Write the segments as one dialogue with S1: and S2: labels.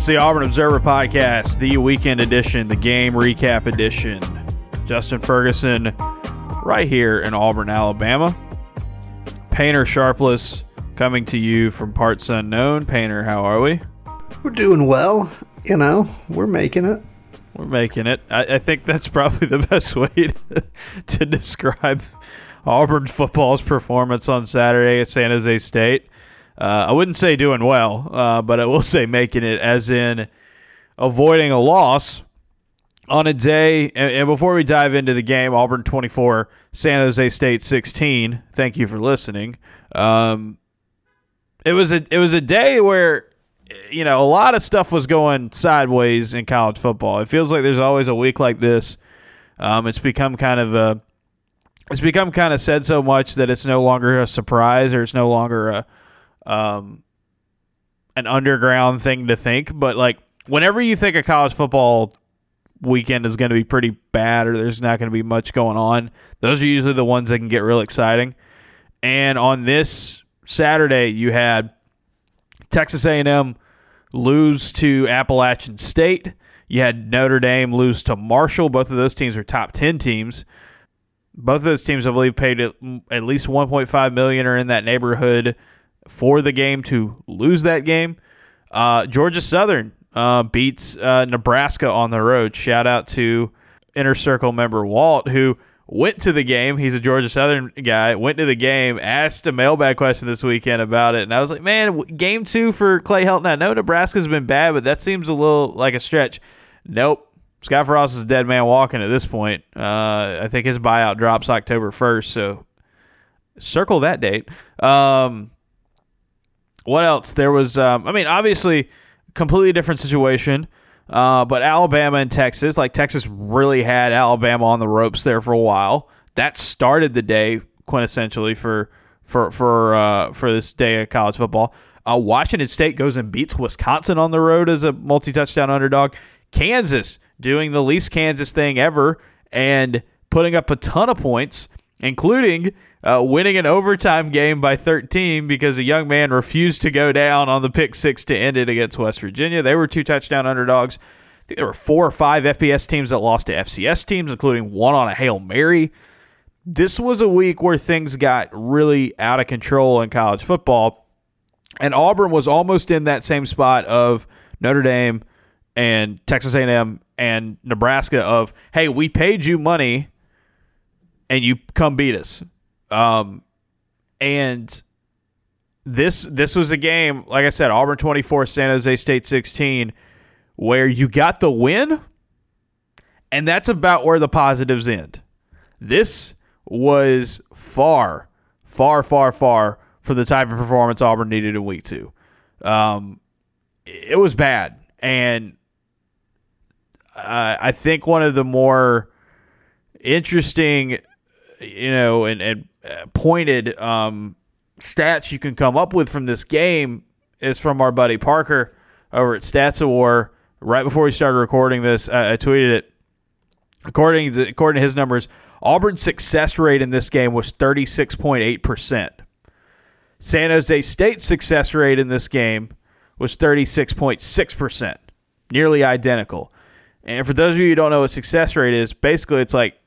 S1: It's the Auburn Observer Podcast, the weekend edition, the game recap edition. Justin Ferguson, right here in Auburn, Alabama. Painter Sharpless coming to you from parts unknown. Painter, how are we?
S2: We're doing well. You know, we're making it.
S1: We're making it. I, I think that's probably the best way to, to describe Auburn football's performance on Saturday at San Jose State. Uh, I wouldn't say doing well, uh, but I will say making it, as in avoiding a loss on a day. And, and, before we dive into the game, Auburn 24, San Jose State 16. Thank you for listening. Um, it was a it was a day where you know a lot of stuff was going sideways in college football. It feels like there's always a week like this. Um, it's become kind of a it's become kind of said so much that it's no longer a surprise or it's no longer a um, an underground thing to think. But like whenever you think a college football weekend is going to be pretty bad or there's not going to be much going on, those are usually the ones that can get real exciting. And on this Saturday, you had Texas A&M lose to Appalachian State. You had Notre Dame lose to Marshall. Both of those teams are top ten teams. Both of those teams, I believe, paid at least 1.5 million or in that neighborhood for the game to lose that game. Uh, Georgia Southern uh, beats uh, Nebraska on the road. Shout out to Inner Circle member Walt, who went to the game. He's a Georgia Southern guy. Went to the game, asked a mailbag question this weekend about it, and I was like, "Man, game two for Clay Helton. I know Nebraska's been bad, but that seems a little like a stretch." Nope. Scott Frost is a dead man walking at this point. Uh, I think his buyout drops October first, so circle that date. Um, what else? There was, um, I mean, obviously, completely different situation. Uh, but Alabama and Texas, like Texas really had Alabama on the ropes there for a while. That started the day quintessentially for for for uh, for this day of college football. Uh, Washington State goes and beats Wisconsin on the road as a multi-touchdown underdog. Kansas doing the least Kansas thing ever and putting up a ton of points, including uh, winning an overtime game by 13 because a young man refused to go down on the pick six to end it against West Virginia. They were two touchdown underdogs. I think there were four or five FBS teams that lost to FCS teams, including one on a Hail Mary. This was a week where things got really out of control in college football. And Auburn was almost in that same spot of Notre Dame and Texas A&M and Nebraska of, hey, we paid you money and you come beat us. Um, and this this was a game, like I said, Auburn 24, San Jose State 16, where you got the win, and that's about where the positives end. This was far, far, far, far for the type of performance Auburn needed in week two. Um, it was bad, and uh, I think one of the more interesting, you know, and, and pointed um, stats you can come up with from this game is from our buddy Parker over at Stats of War. Right before we started recording this, I, I tweeted it. According to, according to his numbers, Auburn's success rate in this game was 36.8%. San Jose State's success rate in this game was 36.6%, nearly identical. And for those of you who don't know what success rate is, basically it's like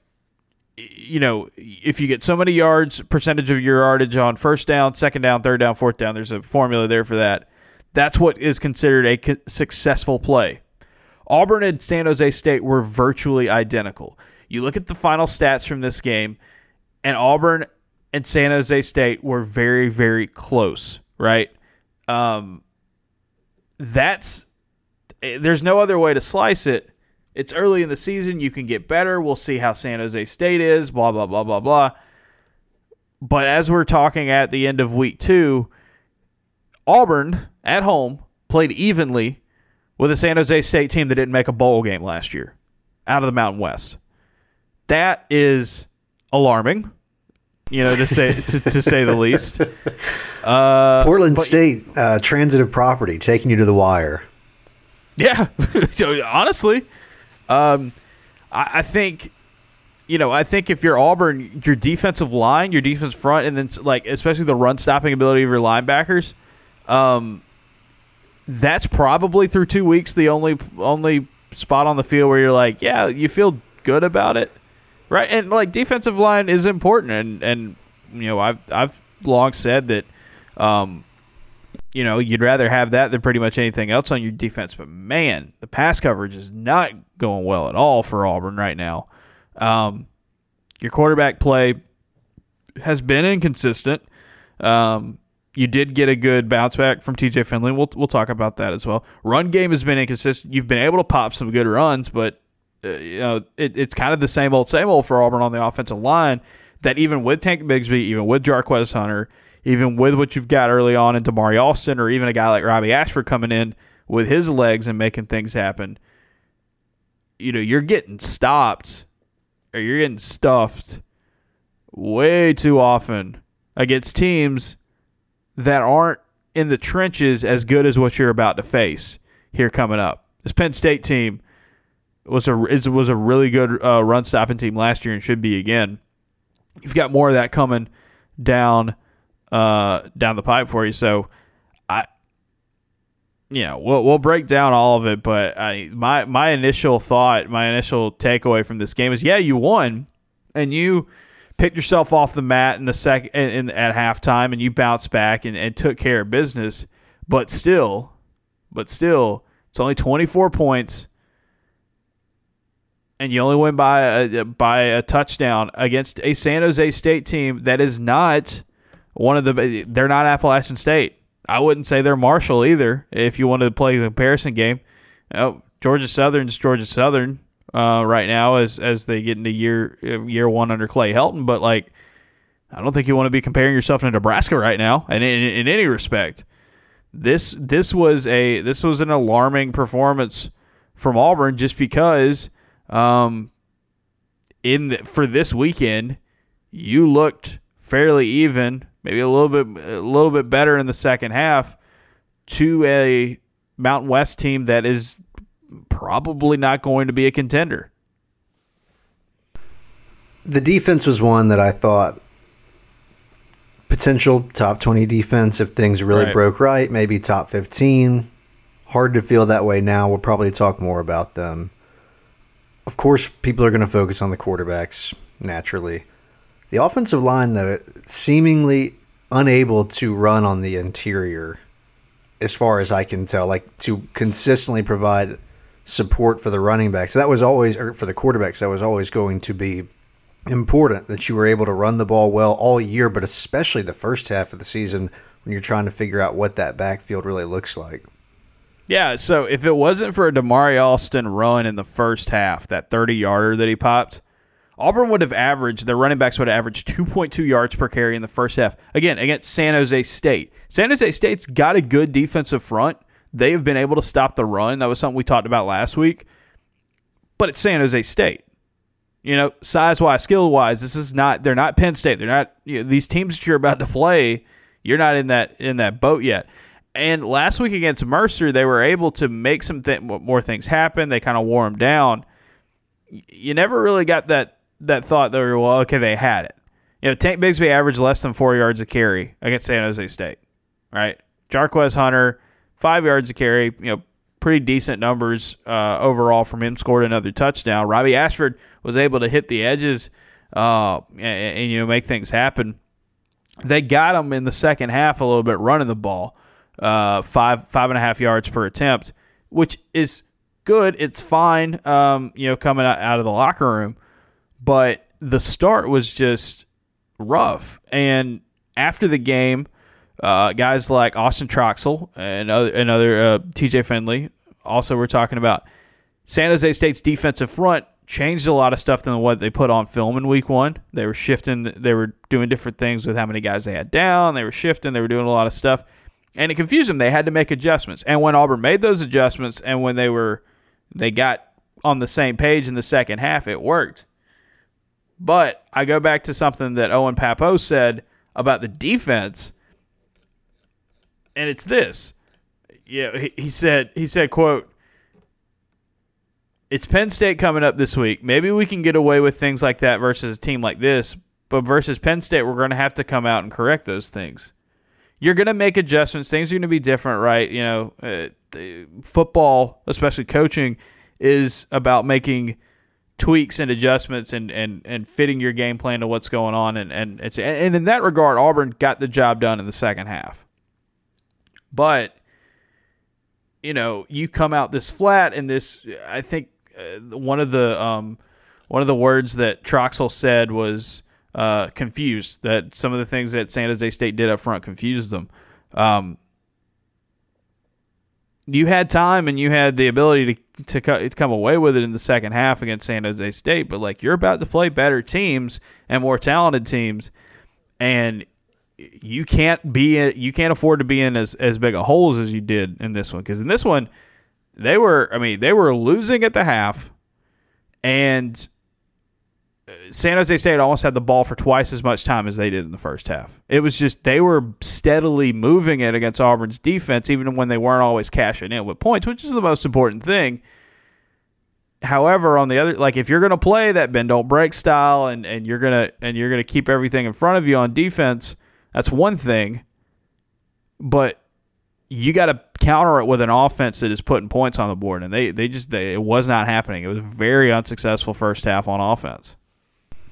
S1: you know, if you get so many yards, percentage of your yardage on first down, second down, third down, fourth down, there's a formula there for that. That's what is considered a successful play. Auburn and San Jose State were virtually identical. You look at the final stats from this game, and Auburn and San Jose State were very, very close, right? Um, that's eh, there's no other way to slice it it's early in the season. You can get better. We'll see how San Jose State is, blah, blah, blah, blah, blah. But as we're talking at the end of week two, Auburn at home played evenly with a San Jose State team that didn't make a bowl game last year out of the Mountain West. That is alarming, you know, to say to, to say the least.
S2: Uh, Portland but, State uh, transitive property taking you to the wire.
S1: Yeah, honestly, um, I, I think you know, I think if you're Auburn, your defensive line, your defense front, and then like especially the run stopping ability of your linebackers, um, that's probably through two weeks the only only spot on the field where you're like, yeah, you feel good about it, right? And like defensive line is important, and and you know I've I've long said that, um, you know you'd rather have that than pretty much anything else on your defense. But man, the pass coverage is not going well at all for Auburn right now. Um, your quarterback play has been inconsistent. Um, you did get a good bounce back from TJ Finley. We'll we'll talk about that as well. Run game has been inconsistent. You've been able to pop some good runs, but uh, you know it, it's kind of the same old same old for Auburn on the offensive line. That even with Tank Bigsby, even with Jarquez Hunter, even with what you've got early on into Damari Alston, or even a guy like Robbie Ashford coming in with his legs and making things happen, you know you're getting stopped or you're getting stuffed way too often against teams that aren't in the trenches as good as what you're about to face here coming up. This Penn State team was a was a really good uh, run stopping team last year and should be again. You've got more of that coming down uh, down the pipe for you. So I, know, we'll we'll break down all of it. But I my my initial thought, my initial takeaway from this game is, yeah, you won, and you picked yourself off the mat in the second in, at halftime and you bounced back and, and took care of business. But still, but still, it's only 24 points, and you only win by a, by a touchdown against a San Jose State team that is not one of the. They're not Appalachian State. I wouldn't say they're Marshall either. If you wanted to play the comparison game, oh, Georgia Southern's Georgia Southern uh, right now as as they get into year year one under Clay Helton. But like, I don't think you want to be comparing yourself to Nebraska right now, and in, in, in any respect. This this was a this was an alarming performance from Auburn just because um, in the, for this weekend you looked fairly even, maybe a little bit a little bit better in the second half to a Mountain West team that is probably not going to be a contender.
S2: The defense was one that I thought potential top 20 defense if things really right. broke right, maybe top 15. Hard to feel that way now. We'll probably talk more about them. Of course, people are going to focus on the quarterbacks naturally. The offensive line, though, seemingly unable to run on the interior, as far as I can tell, like to consistently provide support for the running backs. That was always, or for the quarterbacks, that was always going to be important that you were able to run the ball well all year, but especially the first half of the season when you're trying to figure out what that backfield really looks like.
S1: Yeah, so if it wasn't for a Damari Alston run in the first half, that 30 yarder that he popped, Auburn would have averaged, their running backs would have averaged 2.2 yards per carry in the first half. Again, against San Jose State. San Jose State's got a good defensive front, they have been able to stop the run. That was something we talked about last week. But it's San Jose State. You know, size wise, skill wise, this is not. They're not Penn State. They're not you know, these teams that you're about to play. You're not in that in that boat yet. And last week against Mercer, they were able to make some th- more things happen. They kind of wore them down. You never really got that that thought that were well, okay, they had it. You know, Tank Bigsby averaged less than four yards a carry against San Jose State, right? Jarquez Hunter five yards a carry, you know, pretty decent numbers uh, overall from him. Scored another touchdown. Robbie Ashford was able to hit the edges uh, and, and, you know make things happen. They got him in the second half a little bit running the ball, uh, five five and a half yards per attempt, which is good. It's fine, um, you know, coming out of the locker room, but the start was just rough. And after the game, uh, guys like Austin Troxell and other, and other uh, TJ Finley. Also, we're talking about San Jose State's defensive front changed a lot of stuff than what they put on film in week one. They were shifting, they were doing different things with how many guys they had down. They were shifting, they were doing a lot of stuff. And it confused them. They had to make adjustments. And when Auburn made those adjustments and when they were they got on the same page in the second half, it worked. But I go back to something that Owen Pappoe said about the defense and it's this. Yeah, he, he said he said quote it's Penn State coming up this week. Maybe we can get away with things like that versus a team like this, but versus Penn State, we're going to have to come out and correct those things. you're going to make adjustments. Things are going to be different, right? You know, uh, football, especially coaching, is about making tweaks and adjustments and, and, and fitting your game plan to what's going on. And, and, it's, and in that regard, Auburn got the job done in the second half. But, you know, you come out this flat and this, I think uh, one of the, um, one of the words that Troxell said was, uh, confused. That some of the things that San Jose State did up front confused them. Um, you had time and you had the ability to, to, to come away with it in the second half against San Jose State, but like you're about to play better teams and more talented teams, and you can't be in, you can't afford to be in as as big a holes as you did in this one because in this one they were I mean they were losing at the half, and San Jose State almost had the ball for twice as much time as they did in the first half. It was just they were steadily moving it against Auburn's defense, even when they weren't always cashing in with points, which is the most important thing. However, on the other, like if you're going to play that bend don't break style, and, and you're gonna and you're gonna keep everything in front of you on defense, that's one thing. But you got to counter it with an offense that is putting points on the board, and they they just they, it was not happening. It was a very unsuccessful first half on offense.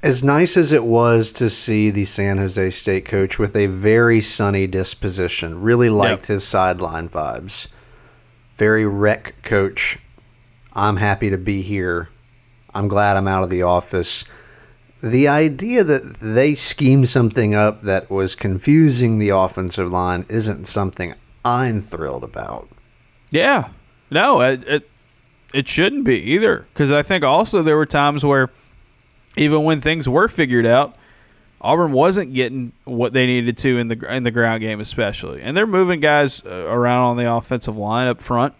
S2: As nice as it was to see the San Jose State coach with a very sunny disposition, really liked yep. his sideline vibes. Very rec coach. I'm happy to be here. I'm glad I'm out of the office. The idea that they schemed something up that was confusing the offensive line isn't something I'm thrilled about.
S1: Yeah. No, it, it, it shouldn't be either. Because I think also there were times where even when things were figured out, Auburn wasn't getting what they needed to in the in the ground game, especially. And they're moving guys uh, around on the offensive line up front.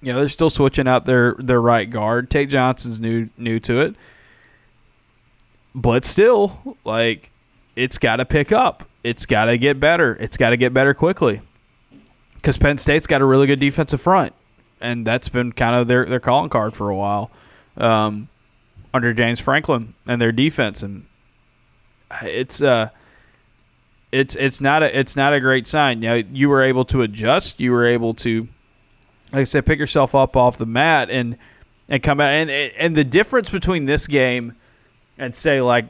S1: You know, they're still switching out their their right guard. Tate Johnson's new new to it, but still, like it's got to pick up. It's got to get better. It's got to get better quickly. Because Penn State's got a really good defensive front, and that's been kind of their their calling card for a while. Um, under James Franklin and their defense, and it's uh, it's it's not a it's not a great sign. You know, you were able to adjust. You were able to, like I said, pick yourself up off the mat and and come out. And and the difference between this game and say like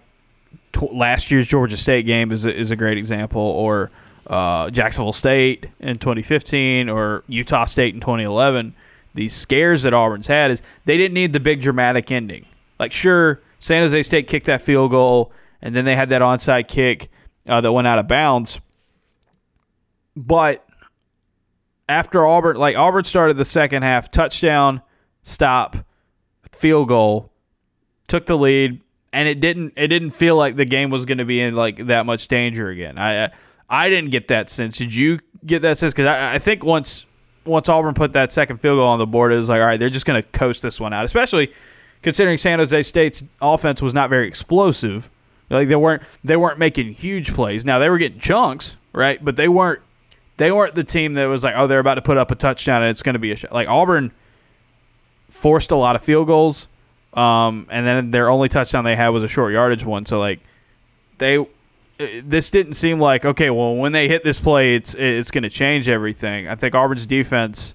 S1: last year's Georgia State game is a, is a great example, or uh, Jacksonville State in 2015, or Utah State in 2011. These scares that Auburn's had is they didn't need the big dramatic ending. Like, sure, San Jose State kicked that field goal, and then they had that onside kick uh, that went out of bounds. But after Auburn, like Auburn started the second half, touchdown, stop, field goal, took the lead, and it didn't it didn't feel like the game was going to be in like that much danger again. I I didn't get that sense. Did you get that sense? Because I, I think once once Auburn put that second field goal on the board, it was like, all right, they're just going to coast this one out. Especially considering San Jose State's offense was not very explosive. Like they weren't they weren't making huge plays. Now they were getting chunks, right? But they weren't they weren't the team that was like, oh, they're about to put up a touchdown and it's going to be a. Like Auburn forced a lot of field goals, um, and then their only touchdown they had was a short yardage one. So like they this didn't seem like okay. Well, when they hit this play, it's it's going to change everything. I think Auburn's defense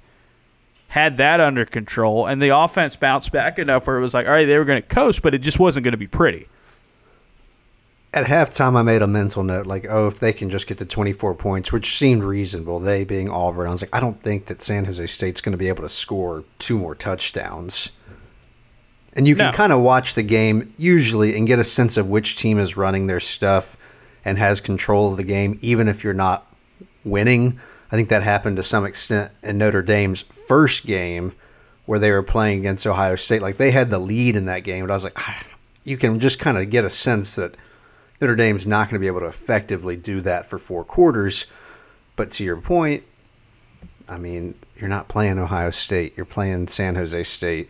S1: had that under control, and the offense bounced back enough where it was like, all right, they were going to coast, but it just wasn't going to be pretty.
S2: At halftime, I made a mental note like, oh, if they can just get to 24 points, which seemed reasonable, they being Auburn, I was like, I don't think that San Jose State's going to be able to score two more touchdowns. And you can no. kind of watch the game usually and get a sense of which team is running their stuff and has control of the game, even if you're not winning. I think that happened to some extent in Notre Dame's first game where they were playing against Ohio State. Like they had the lead in that game, but I was like, ah, you can just kind of get a sense that Notre Dame's not going to be able to effectively do that for four quarters. But to your point, I mean, you're not playing Ohio State, you're playing San Jose State.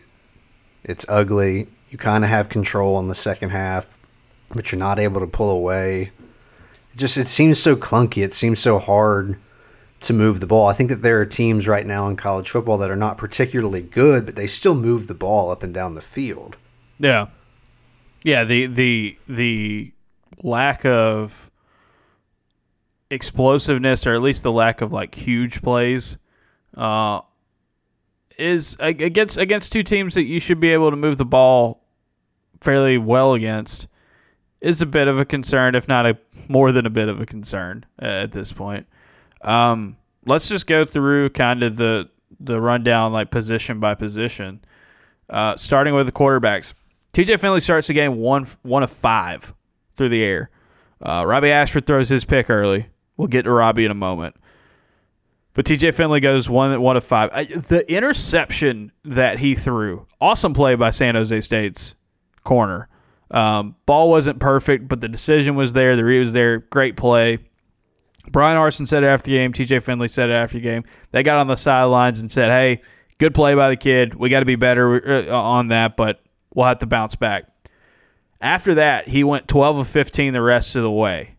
S2: It's ugly. You kind of have control in the second half, but you're not able to pull away. It just it seems so clunky. It seems so hard to move the ball. I think that there are teams right now in college football that are not particularly good, but they still move the ball up and down the field.
S1: Yeah. Yeah, the the the lack of explosiveness or at least the lack of like huge plays uh, is against against two teams that you should be able to move the ball fairly well against is a bit of a concern, if not a more than a bit of a concern uh, at this point. Um, let's just go through kind of the the rundown, like position by position, uh, starting with the quarterbacks. TJ Finley starts the game one one of five through the air. Uh, Robbie Ashford throws his pick early. We'll get to Robbie in a moment. But TJ Finley goes one one of five. I, the interception that he threw, awesome play by San Jose State's corner. Um, ball wasn't perfect, but the decision was there. The read was there. Great play. Bryan Harsin said it after the game. TJ Finley said it after the game. They got on the sidelines and said, "Hey, good play by the kid. We got to be better uh, on that, but we'll have to bounce back." After that, he went 12 of 15 the rest of the way.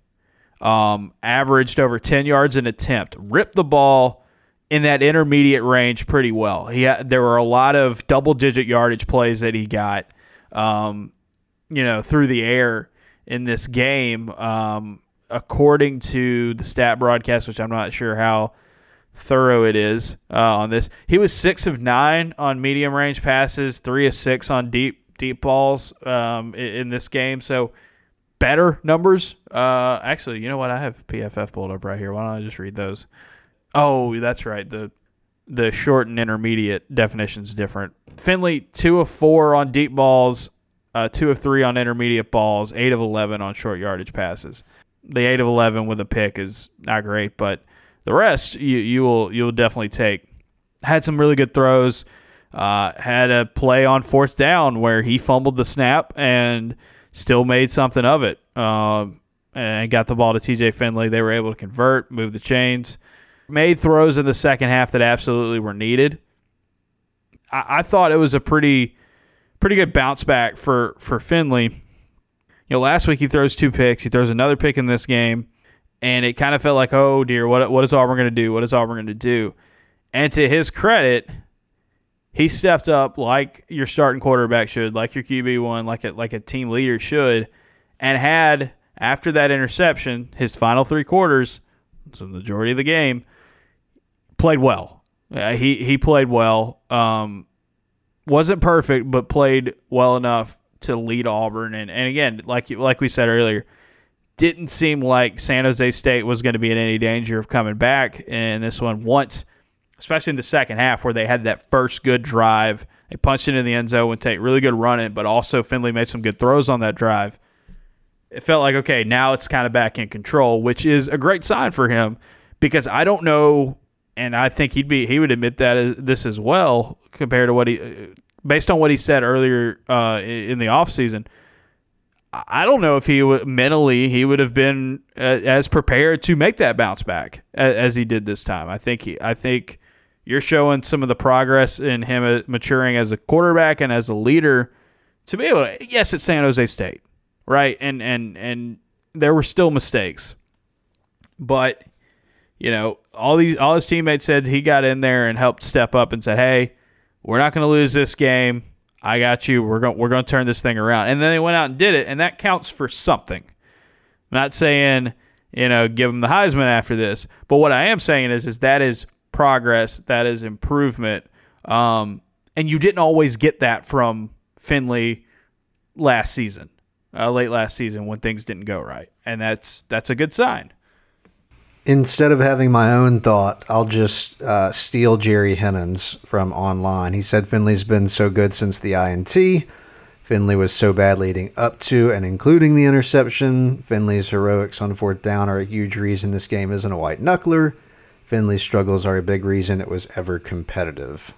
S1: Um, averaged over 10 yards an attempt. Ripped the ball in that intermediate range pretty well. He had, there were a lot of double digit yardage plays that he got. Um, you know, through the air in this game. Um, according to the stat broadcast, which I'm not sure how thorough it is uh, on this, he was six of nine on medium range passes, three of six on deep deep balls um, in, in, this game. So better numbers. Uh, actually, you know what? I have PFF pulled up right here. Why don't I just read those? Oh, that's right. The the short and intermediate definition's different. Finley two of four on deep balls, uh, two of three on intermediate balls, eight of eleven on short yardage passes. The eight of eleven with a pick is not great, but the rest you you will you'll definitely take. Had some really good throws. Uh, had a play on fourth down where he fumbled the snap and still made something of it. Uh, and got the ball to TJ Finley. They were able to convert, move the chains, made throws in the second half that absolutely were needed. I, I thought it was a pretty pretty good bounce back for for Finley. You know, last week he throws two picks. He throws another pick in this game, and it kind of felt like, oh dear, what what is Auburn going to do? What is Auburn going to do? And to his credit, he stepped up like your starting quarterback should, like your QB one, like a like a team leader should, and had after that interception, his final three quarters, so the majority of the game, played well. Uh, he he played well. Um, wasn't perfect, but played well enough to lead Auburn. And, and again, like like we said earlier, didn't seem like San Jose State was going to be in any danger of coming back in this one once, especially in the second half where they had that first good drive. They punched it in the end zone and take really good running, but also Finley made some good throws on that drive. It felt like okay, now it's kind of back in control, which is a great sign for him because I don't know and I think he'd be he would admit that uh, this as well compared to what he uh, based on what he said earlier uh, in the offseason. I don't know if he would mentally he would have been uh, as prepared to make that bounce back as, as, he did this time. I think he I think you're showing some of the progress in him uh, maturing as a quarterback and as a leader to be able to yes it's San Jose State right and and and there were still mistakes but you know, all these all his teammates said he got in there and helped step up and said, "Hey, we're not going to lose this game. I got you. We're going we're going to turn this thing around." And then they went out and did it, and that counts for something. I'm not saying you know give them the Heisman after this, but what I am saying is is that is progress, that is improvement, um, and you didn't always get that from Finley last season, uh, late last season when things didn't go right, and that's that's a good sign
S2: instead of having my own thought, I'll just uh, steal Jerry Hinnen's from online. He said Finley's been so good since the INT. Finley was so bad leading up to and including the interception. Finley's heroics on fourth down are a huge reason this game isn't a white knuckler. Finley's struggles are a big reason it was ever competitive.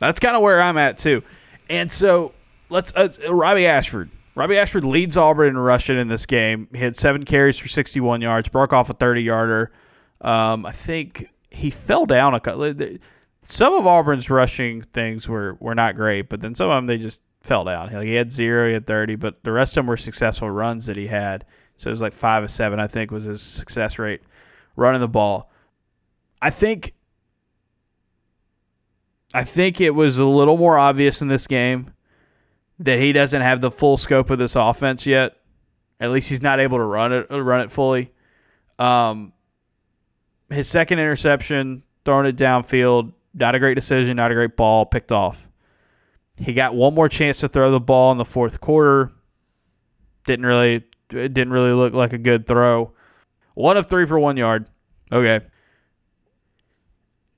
S1: That's kind of where I'm at too. And so let's uh, Robbie Ashford. Robbie Ashford leads Auburn in rushing in this game. He had seven carries for 61 yards, broke off a 30 yarder. Um, I think he fell down a couple. Some of Auburn's rushing things were, were not great, but then some of them they just fell down. Like he had zero, he had 30, but the rest of them were successful runs that he had. So it was like five of seven, I think, was his success rate running the ball. I think I think it was a little more obvious in this game that he doesn't have the full scope of this offense yet. At least he's not able to run it run it fully. Um, his second interception, throwing it downfield, not a great decision, not a great ball, picked off. He got one more chance to throw the ball in the fourth quarter. Didn't really it didn't really look like a good throw. One of three for one yard. Okay.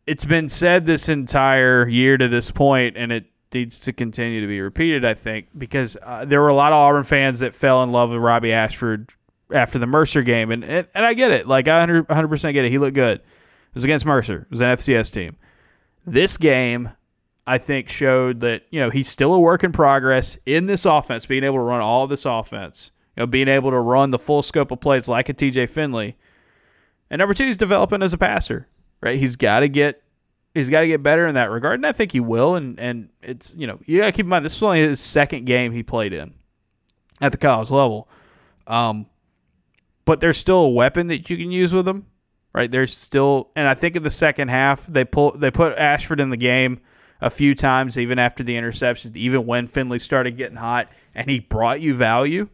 S1: It's been said this entire year to this point, and it needs to continue to be repeated, I think, because uh, there were a lot of Auburn fans that fell in love with Robbie Ashford after the Mercer game. And, and, and I get it. Like, I 100%, 100% get it. He looked good. It was against Mercer, it was an FCS team. This game, I think, showed that, you know, he's still a work in progress in this offense, being able to run all this offense you know, being able to run the full scope of plays like a TJ Finley. And number two, he's developing as a passer. Right? He's got to get he's got to get better in that regard, and I think he will. And and it's you know you got to keep in mind this is only his second game he played in at the college level. Um, but there's still a weapon that you can use with him, right? There's still, and I think in the second half they pull they put Ashford in the game a few times, even after the interceptions, even when Finley started getting hot, and he brought you value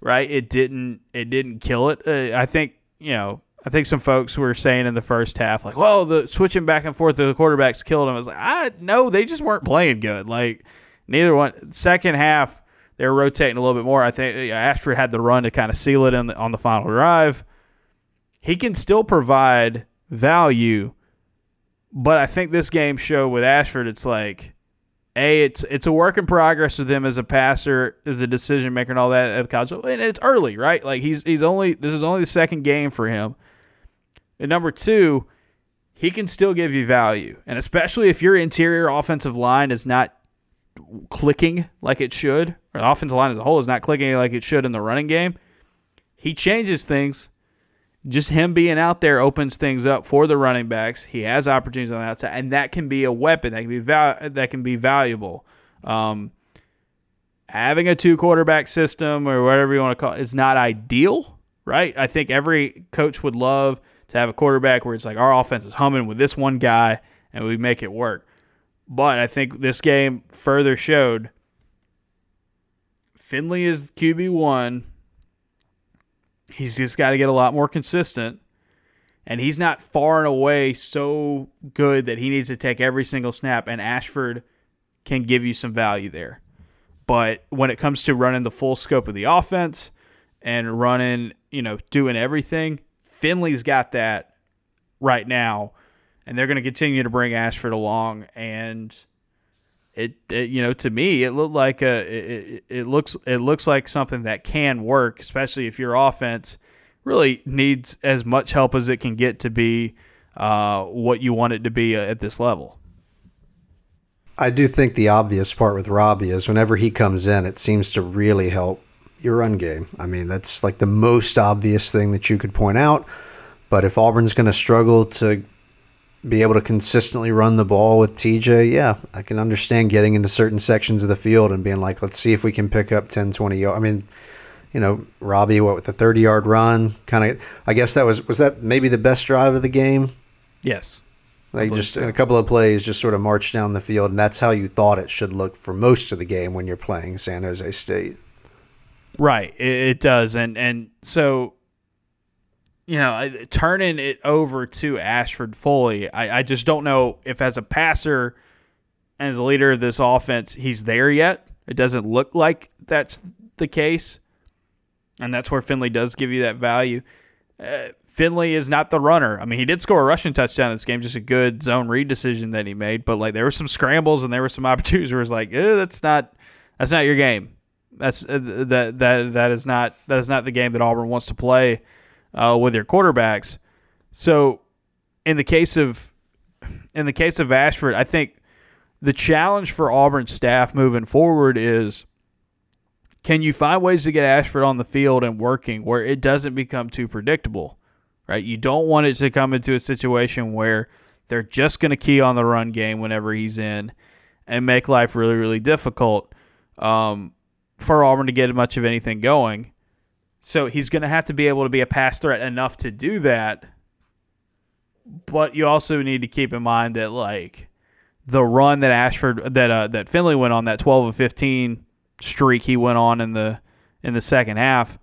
S1: right? It didn't it didn't kill it. Uh, I think you know I think some folks were saying in the first half like, well, the switching back and forth of the quarterbacks killed him. I was like, I no, they just weren't playing good. Like neither one. Second half they were rotating a little bit more. I think Ashford had the run to kind of seal it the, on the final drive. He can still provide value, but I think this game show with Ashford, it's like a it's it's a work in progress with him as a passer, as a decision maker, and all that at the college. And it's early, right? Like he's he's only this is only the second game for him. And number two, he can still give you value, and especially if your interior offensive line is not clicking like it should, or the offensive line as a whole is not clicking like it should in the running game. He changes things just him being out there opens things up for the running backs. He has opportunities on the outside, and that can be a weapon that can be val- that can be valuable. Um, having a two quarterback system or whatever you want to call it is not ideal, right? I think every coach would love to have a quarterback where it's like our offense is humming with this one guy and we make it work. But I think this game further showed Finley is QB one He's just got to get a lot more consistent. And he's not far and away so good that he needs to take every single snap. And Ashford can give you some value there. But when it comes to running the full scope of the offense and running, you know, doing everything, Finley's got that right now. And they're going to continue to bring Ashford along. And it, it, you know to me it looked like a it, it looks it looks like something that can work especially if your offense really needs as much help as it can get to be uh, what you want it to be at this level
S2: I do think the obvious part with Robbie is whenever he comes in it seems to really help your run game I mean that's like the most obvious thing that you could point out but if Auburn's going to struggle to be able to consistently run the ball with TJ, yeah, I can understand getting into certain sections of the field and being like, let's see if we can pick up 10, 20 yards. I mean, you know, Robbie, what with the 30 yard run, kind of, I guess that was, was that maybe the best drive of the game?
S1: Yes.
S2: Like just so. in a couple of plays, just sort of march down the field, and that's how you thought it should look for most of the game when you're playing San Jose State.
S1: Right, it, it does, and and so you know, turning it over to Ashford Foley, I, I just don't know if as a passer and as a leader of this offense, he's there yet. It doesn't look like that's the case. And that's where Finley does give you that value. Uh, Finley is not the runner. I mean, he did score a rushing touchdown in this game, just a good zone read decision that he made. But like, there were some scrambles and there were some opportunities where it's like, eh, that's not that's not your game. That's uh, that that that is not that is not the game that Auburn wants to play uh, with their quarterbacks. So, in the case of in the case of Ashford, I think the challenge for Auburn staff moving forward is can you find ways to get Ashford on the field and working where it doesn't become too predictable, right? You don't want it to come into a situation where they're just going to key on the run game whenever he's in and make life really, really difficult um, for Auburn to get much of anything going. So he's going to have to be able to be a pass threat enough to do that. But you also need to keep in mind that like the run that Ashford that uh, that Finley went on that 12 of 15 streak he went on in the in the second half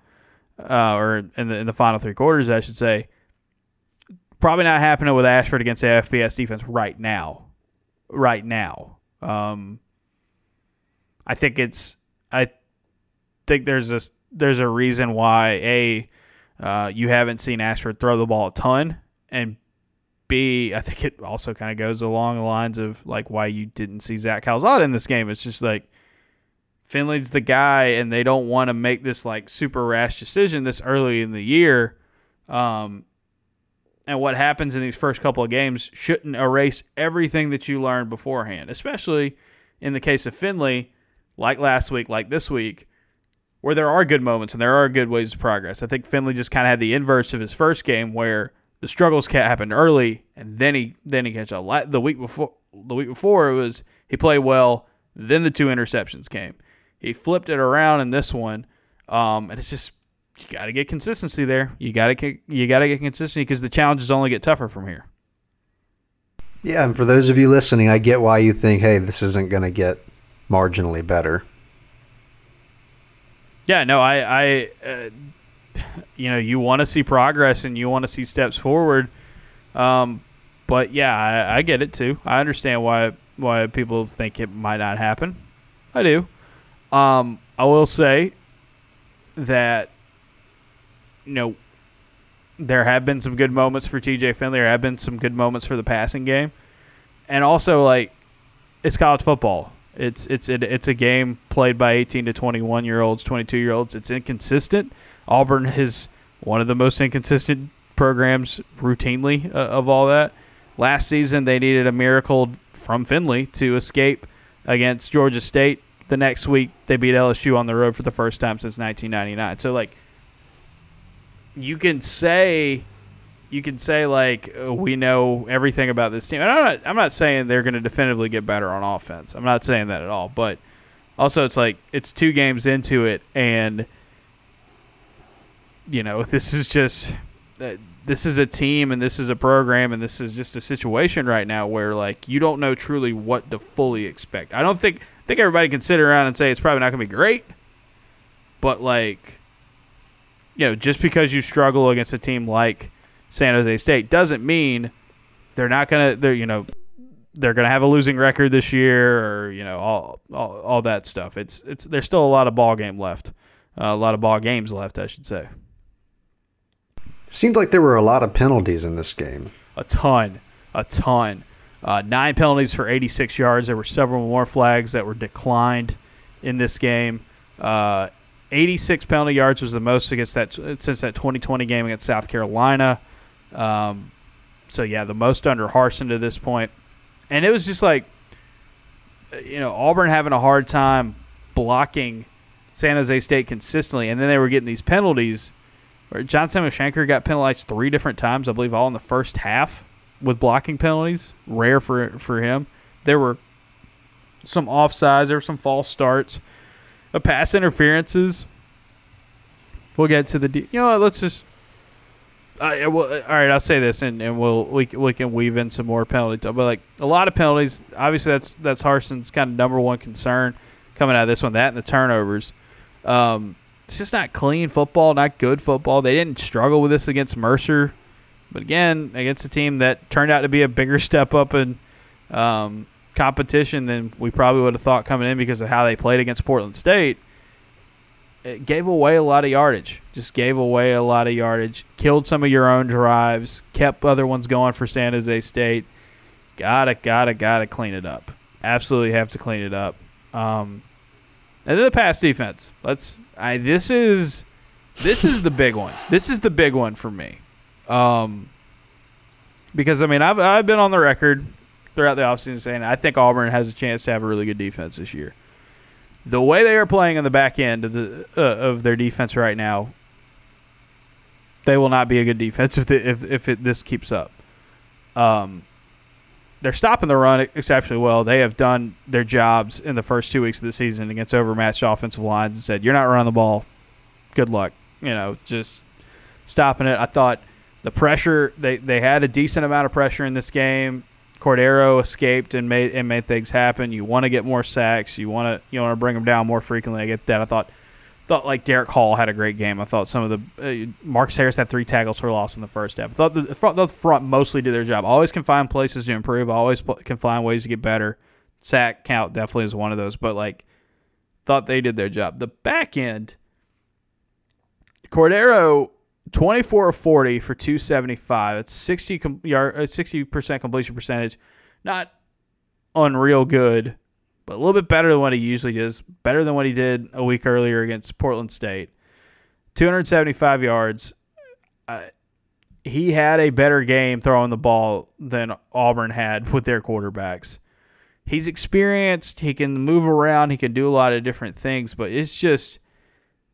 S1: uh, or in the in the final three quarters I should say probably not happening with Ashford against the FBS defense right now. Right now. Um, I think it's I think there's a there's a reason why a uh, you haven't seen Ashford throw the ball a ton, and B I think it also kind of goes along the lines of like why you didn't see Zach Calzada in this game. It's just like Finley's the guy, and they don't want to make this like super rash decision this early in the year. Um, and what happens in these first couple of games shouldn't erase everything that you learned beforehand, especially in the case of Finley, like last week, like this week, where there are good moments and there are good ways of progress. I think Finley just kind of had the inverse of his first game, where the struggles happened early, and then he then he catch a the week before the week before it was he played well, then the two interceptions came. He flipped it around in this one, um, and it's just you got to get consistency there. You got to you got to get consistency because the challenges only get tougher from here.
S2: Yeah, and for those of you listening, I get why you think, hey, this isn't going to get marginally better.
S1: Yeah, no, I, I, uh, you know, you want to see progress and you want to see steps forward. Um, but yeah, I, I get it too. I understand why why people think it might not happen. I do. Um, I will say that you know, there have been some good moments for TJ Finley. There have been some good moments for the passing game, and also like it's college football. It's it's it, it's a game played by 18 to 21 year olds, 22 year olds. It's inconsistent. Auburn is one of the most inconsistent programs routinely uh, of all that. Last season they needed a miracle from Finley to escape against Georgia State. The next week they beat LSU on the road for the first time since 1999. So like you can say you can say like uh, we know everything about this team. And I'm not I'm not saying they're going to definitively get better on offense. I'm not saying that at all. But also, it's like it's two games into it, and you know this is just uh, this is a team and this is a program and this is just a situation right now where like you don't know truly what to fully expect. I don't think I think everybody can sit around and say it's probably not going to be great, but like you know, just because you struggle against a team like San Jose State doesn't mean they're not gonna they're you know they're gonna have a losing record this year or you know all all, all that stuff. It's it's there's still a lot of ball game left, uh, a lot of ball games left, I should say.
S2: Seemed like there were a lot of penalties in this game.
S1: A ton, a ton. Uh, nine penalties for 86 yards. There were several more flags that were declined in this game. Uh, 86 penalty yards was the most against that since that 2020 game against South Carolina. Um, so yeah, the most under Harsin to this point. and it was just like, you know, Auburn having a hard time blocking San Jose State consistently, and then they were getting these penalties. John Samuel Shenker got penalized three different times, I believe, all in the first half with blocking penalties. Rare for for him. There were some offsides. There were some false starts a pass interferences. We'll get to the. De- you know what? Let's just. Uh, well, all right, I'll say this, and, and we'll we, we can weave in some more penalty talk. But like a lot of penalties, obviously that's that's Harsin's kind of number one concern coming out of this one. That and the turnovers. Um, it's just not clean football, not good football. They didn't struggle with this against Mercer, but again, against a team that turned out to be a bigger step up in um, competition than we probably would have thought coming in because of how they played against Portland State. It gave away a lot of yardage. Just gave away a lot of yardage. Killed some of your own drives. Kept other ones going for San Jose State. Gotta, gotta, gotta clean it up. Absolutely have to clean it up. Um, and then the pass defense. Let's. I this is this is the big one. This is the big one for me. Um, because I mean I've I've been on the record throughout the offseason saying I think Auburn has a chance to have a really good defense this year. The way they are playing on the back end of the uh, of their defense right now, they will not be a good defense if the, if if it, this keeps up. Um, they're stopping the run exceptionally well. They have done their jobs in the first two weeks of the season against overmatched offensive lines and said, "You're not running the ball. Good luck." You know, just stopping it. I thought the pressure they they had a decent amount of pressure in this game. Cordeiro escaped and made and made things happen. You want to get more sacks. You want to you want to bring them down more frequently. I get that. I thought thought like Derick Hall had a great game. I thought some of the uh, Marcus Harris had three tackles for loss in the first half. I thought the front, the front mostly did their job. Always can find places to improve. Always can find ways to get better. Sack count definitely is one of those, but like thought they did their job. The back end, Cordarrelle, 24 of 40 for 275. It's 60 com- yard, 60% uh, completion percentage. Not unreal good but a little bit better than what he usually does. Better than what he did a week earlier against Portland State. 275 yards. Uh, he had a better game throwing the ball than Auburn had with their quarterbacks. He's experienced. He can move around. He can do a lot of different things, but it's just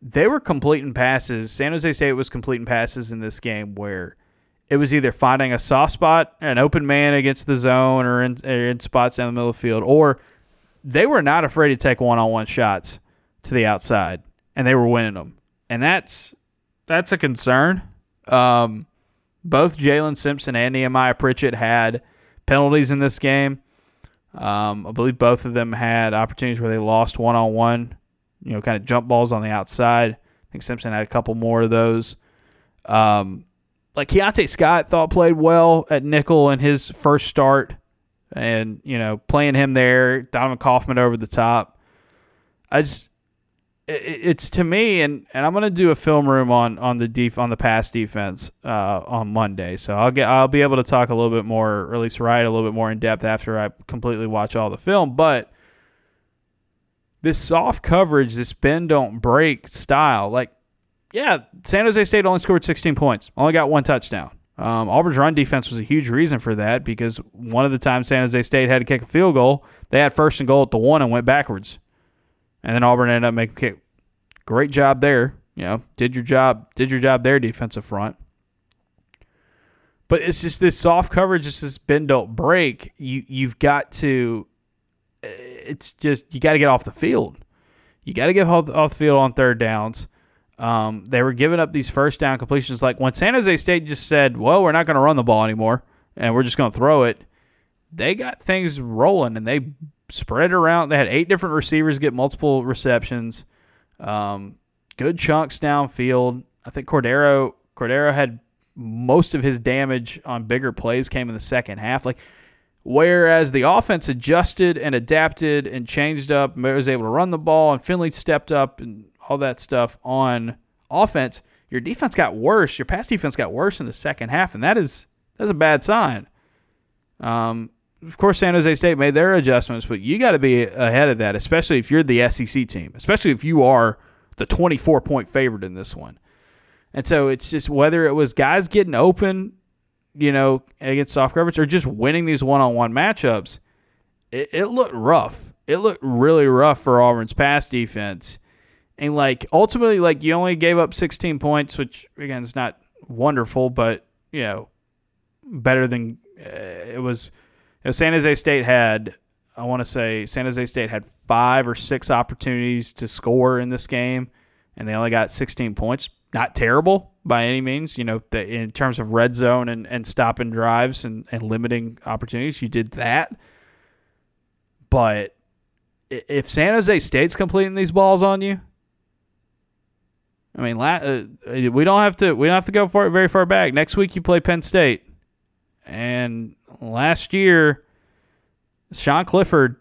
S1: they were completing passes. San Jose State was completing passes in this game where it was either finding a soft spot, an open man against the zone, or in, or in spots down the middle of the field, or they were not afraid to take one-on-one shots to the outside, and they were winning them, and that's that's a concern. Um, both Jalen Simpson and Nehemiah Pritchett had penalties in this game. Um, I believe both of them had opportunities where they lost one-on-one, you know, kind of jump balls on the outside. I think Simpson had a couple more of those. Um, like Keionte Scott thought played well at nickel in his first start and you know playing him there, Donovan Kaufman over the top. I just it's to me, and, and I'm gonna do a film room on on the def on the pass defense uh, on Monday, so I'll get I'll be able to talk a little bit more, or at least write a little bit more in depth after I completely watch all the film. But this soft coverage, this bend don't break style, like yeah, San Jose State only scored 16 points, only got one touchdown. Um, Auburn's run defense was a huge reason for that because one of the times San Jose State had to kick a field goal, they had first and goal at the one and went backwards. And then Auburn ended up making kick. Great job there. You know, did your job, did your job there, defensive front. But it's just this soft coverage, it's this bend don't break. You you've got to it's just you got to get off the field. You got to get off, off the field on third downs. Um, they were giving up these first down completions. Like when San Jose State just said, well, we're not going to run the ball anymore and we're just going to throw it, they got things rolling and they spread it around. They had eight different receivers get multiple receptions, um, good chunks downfield. I think Cordero Cordero had most of his damage on bigger plays came in the second half. Like whereas the offense adjusted and adapted and changed up, was able to run the ball, and Finley stepped up and all that stuff on offense, your defense got worse. Your pass defense got worse in the second half, and that is that's a bad sign. Um, of course, San Jose State made their adjustments, but you got to be ahead of that, especially if you're the SEC team, especially if you are the 24 point favorite in this one. And so it's just whether it was guys getting open, you know, against soft coverage or just winning these one on one matchups, it, it looked rough. It looked really rough for Auburn's pass defense. And like ultimately, like you only gave up 16 points, which again is not wonderful, but you know, better than uh, it was. You know, San Jose State had, I want to say, San Jose State had five or six opportunities to score in this game, and they only got 16 points. Not terrible by any means. You know, the, in terms of red zone and, and stopping drives and, and limiting opportunities, you did that. But if San Jose State's completing these balls on you, I mean, la- uh, we don't have to we don't have to go far, very far back. Next week you play Penn State, and last year Sean Clifford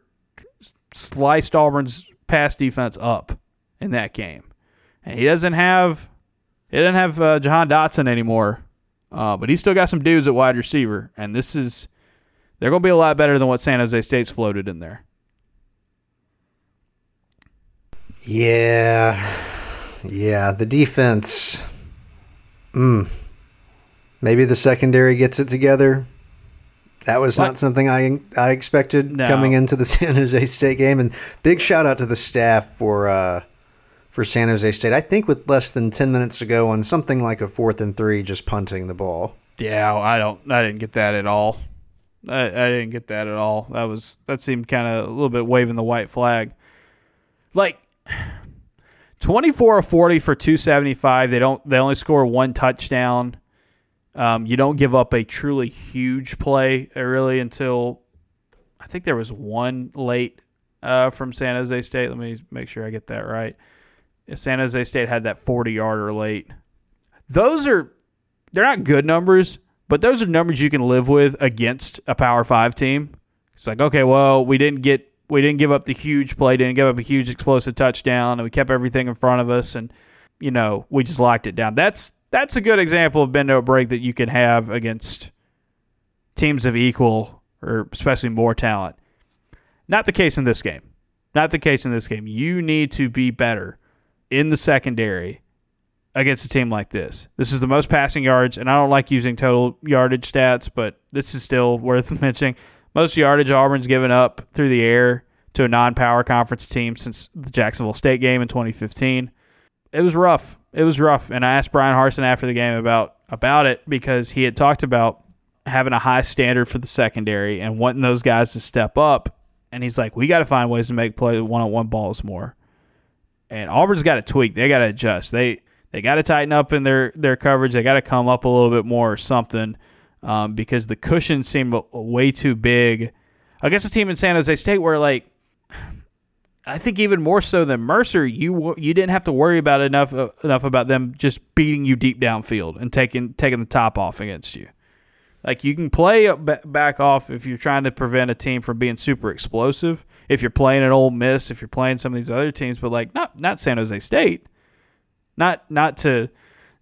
S1: sliced Auburn's pass defense up in that game, and he doesn't have he didn't have uh, Jahan Dotson anymore, uh, but he's still got some dudes at wide receiver, and this is they're going to be a lot better than what San Jose State's floated in there.
S2: Yeah. Yeah, the defense. Mm, maybe the secondary gets it together. That was what? not something I I expected no. coming into the San Jose State game. And big shout out to the staff for uh, for San Jose State. I think with less than ten minutes to go on something like a fourth and three, just punting the ball.
S1: Yeah, I don't. I didn't get that at all. I, I didn't get that at all. That was that seemed kind of a little bit waving the white flag. Like 24 of 40 for 275. They don't they only score one touchdown. Um, you don't give up a truly huge play uh, really until I think there was one late uh, from San Jose State. Let me make sure I get that right. San Jose State had that 40 yarder late. Those are they're not good numbers, but those are numbers you can live with against a Power 5 team. It's like, okay, well, we didn't get we didn't give up the huge play, didn't give up a huge explosive touchdown, and we kept everything in front of us and you know, we just locked it down. That's that's a good example of bend no break that you can have against teams of equal or especially more talent. Not the case in this game. Not the case in this game. You need to be better in the secondary against a team like this. This is the most passing yards, and I don't like using total yardage stats, but this is still worth mentioning. Most yardage Auburn's given up through the air to a non-power conference team since the Jacksonville State game in 2015. It was rough. It was rough, and I asked Bryan Harsin after the game about about it because he had talked about having a high standard for the secondary and wanting those guys to step up. And he's like, we got to find ways to make play one-on-one balls more. And Auburn's got to tweak. They got to adjust. They they got to tighten up in their their coverage. They got to come up a little bit more or something um, because the cushion seemed way too big against a team in San Jose State where like I think even more so than Mercer, you you didn't have to worry about enough uh, enough about them just beating you deep downfield and taking taking the top off against you. Like you can play back off if you're trying to prevent a team from being super explosive. If you're playing an Ole Miss, if you're playing some of these other teams, but like not not San Jose State not not to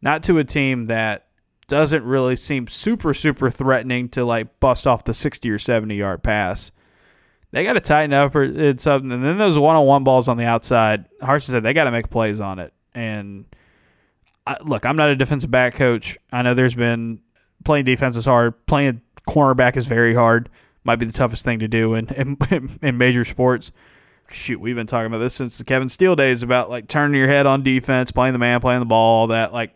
S1: not to a team that doesn't really seem super super threatening to like bust off the 60 or 70 yard pass. They got to tighten up or it's something. And then those one on one balls on the outside. Harsin said they got to make plays on it. And I, look, I'm not a defensive back coach. I know there's been playing defense is hard. Playing cornerback is very hard. Might be the toughest thing to do in in, in major sports shoot, we've been talking about this since the Kevin Steele days about like turning your head on defense, playing the man, playing the ball, all that. Like,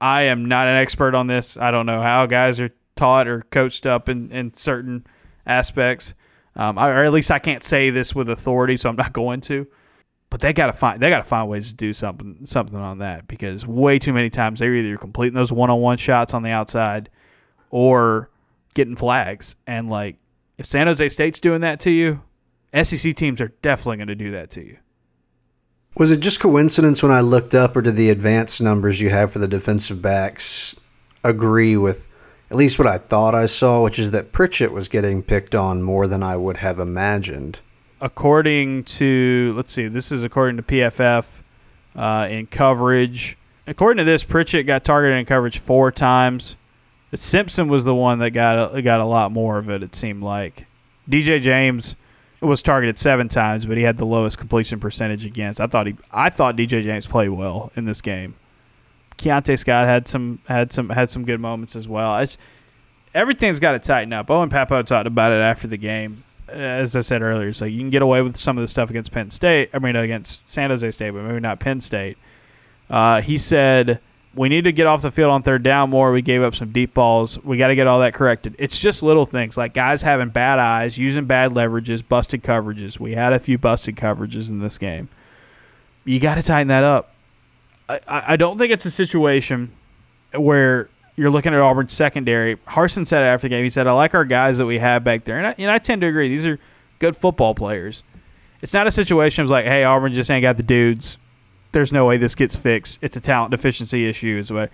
S1: I am not an expert on this. I don't know how guys are taught or coached up in, in certain aspects. Um, I, or at least I can't say this with authority, so I'm not going to. But they gotta find they gotta find ways to do something something on that because way too many times they're either completing those one on one shots on the outside or getting flags. And like if San Jose State's doing that to you, SEC teams are definitely going to do that to you.
S2: Was it just coincidence when I looked up, or did the advanced numbers you have for the defensive backs agree with at least what I thought I saw, which is that Pritchett was getting picked on more than I would have imagined?
S1: According to, let's see, this is according to PFF uh, in coverage. According to this, Pritchett got targeted in coverage four times. Simpson was the one that got a, got a lot more of it. It seemed like DJ James was targeted seven times, but he had the lowest completion percentage against. I thought he, I thought DJ James played well in this game. Keionte Scott had some had some had some good moments as well. It's everything's got to tighten up. Owen Pappoe talked about it after the game. As I said earlier, so you can get away with some of the stuff against Penn State. I mean, against San Jose State, but maybe not Penn State. Uh, he said we need to get off the field on third down more. We gave up some deep balls. We got to get all that corrected. It's just little things like guys having bad eyes, using bad leverages, busted coverages. We had a few busted coverages in this game. You got to tighten that up. I, I don't think it's a situation where you're looking at Auburn's secondary. Harsin said after the game, he said, I like our guys that we have back there. And I, and I tend to agree. These are good football players. It's not a situation of like, hey, Auburn just ain't got the dudes there's no way this gets fixed. It's a talent deficiency issue. But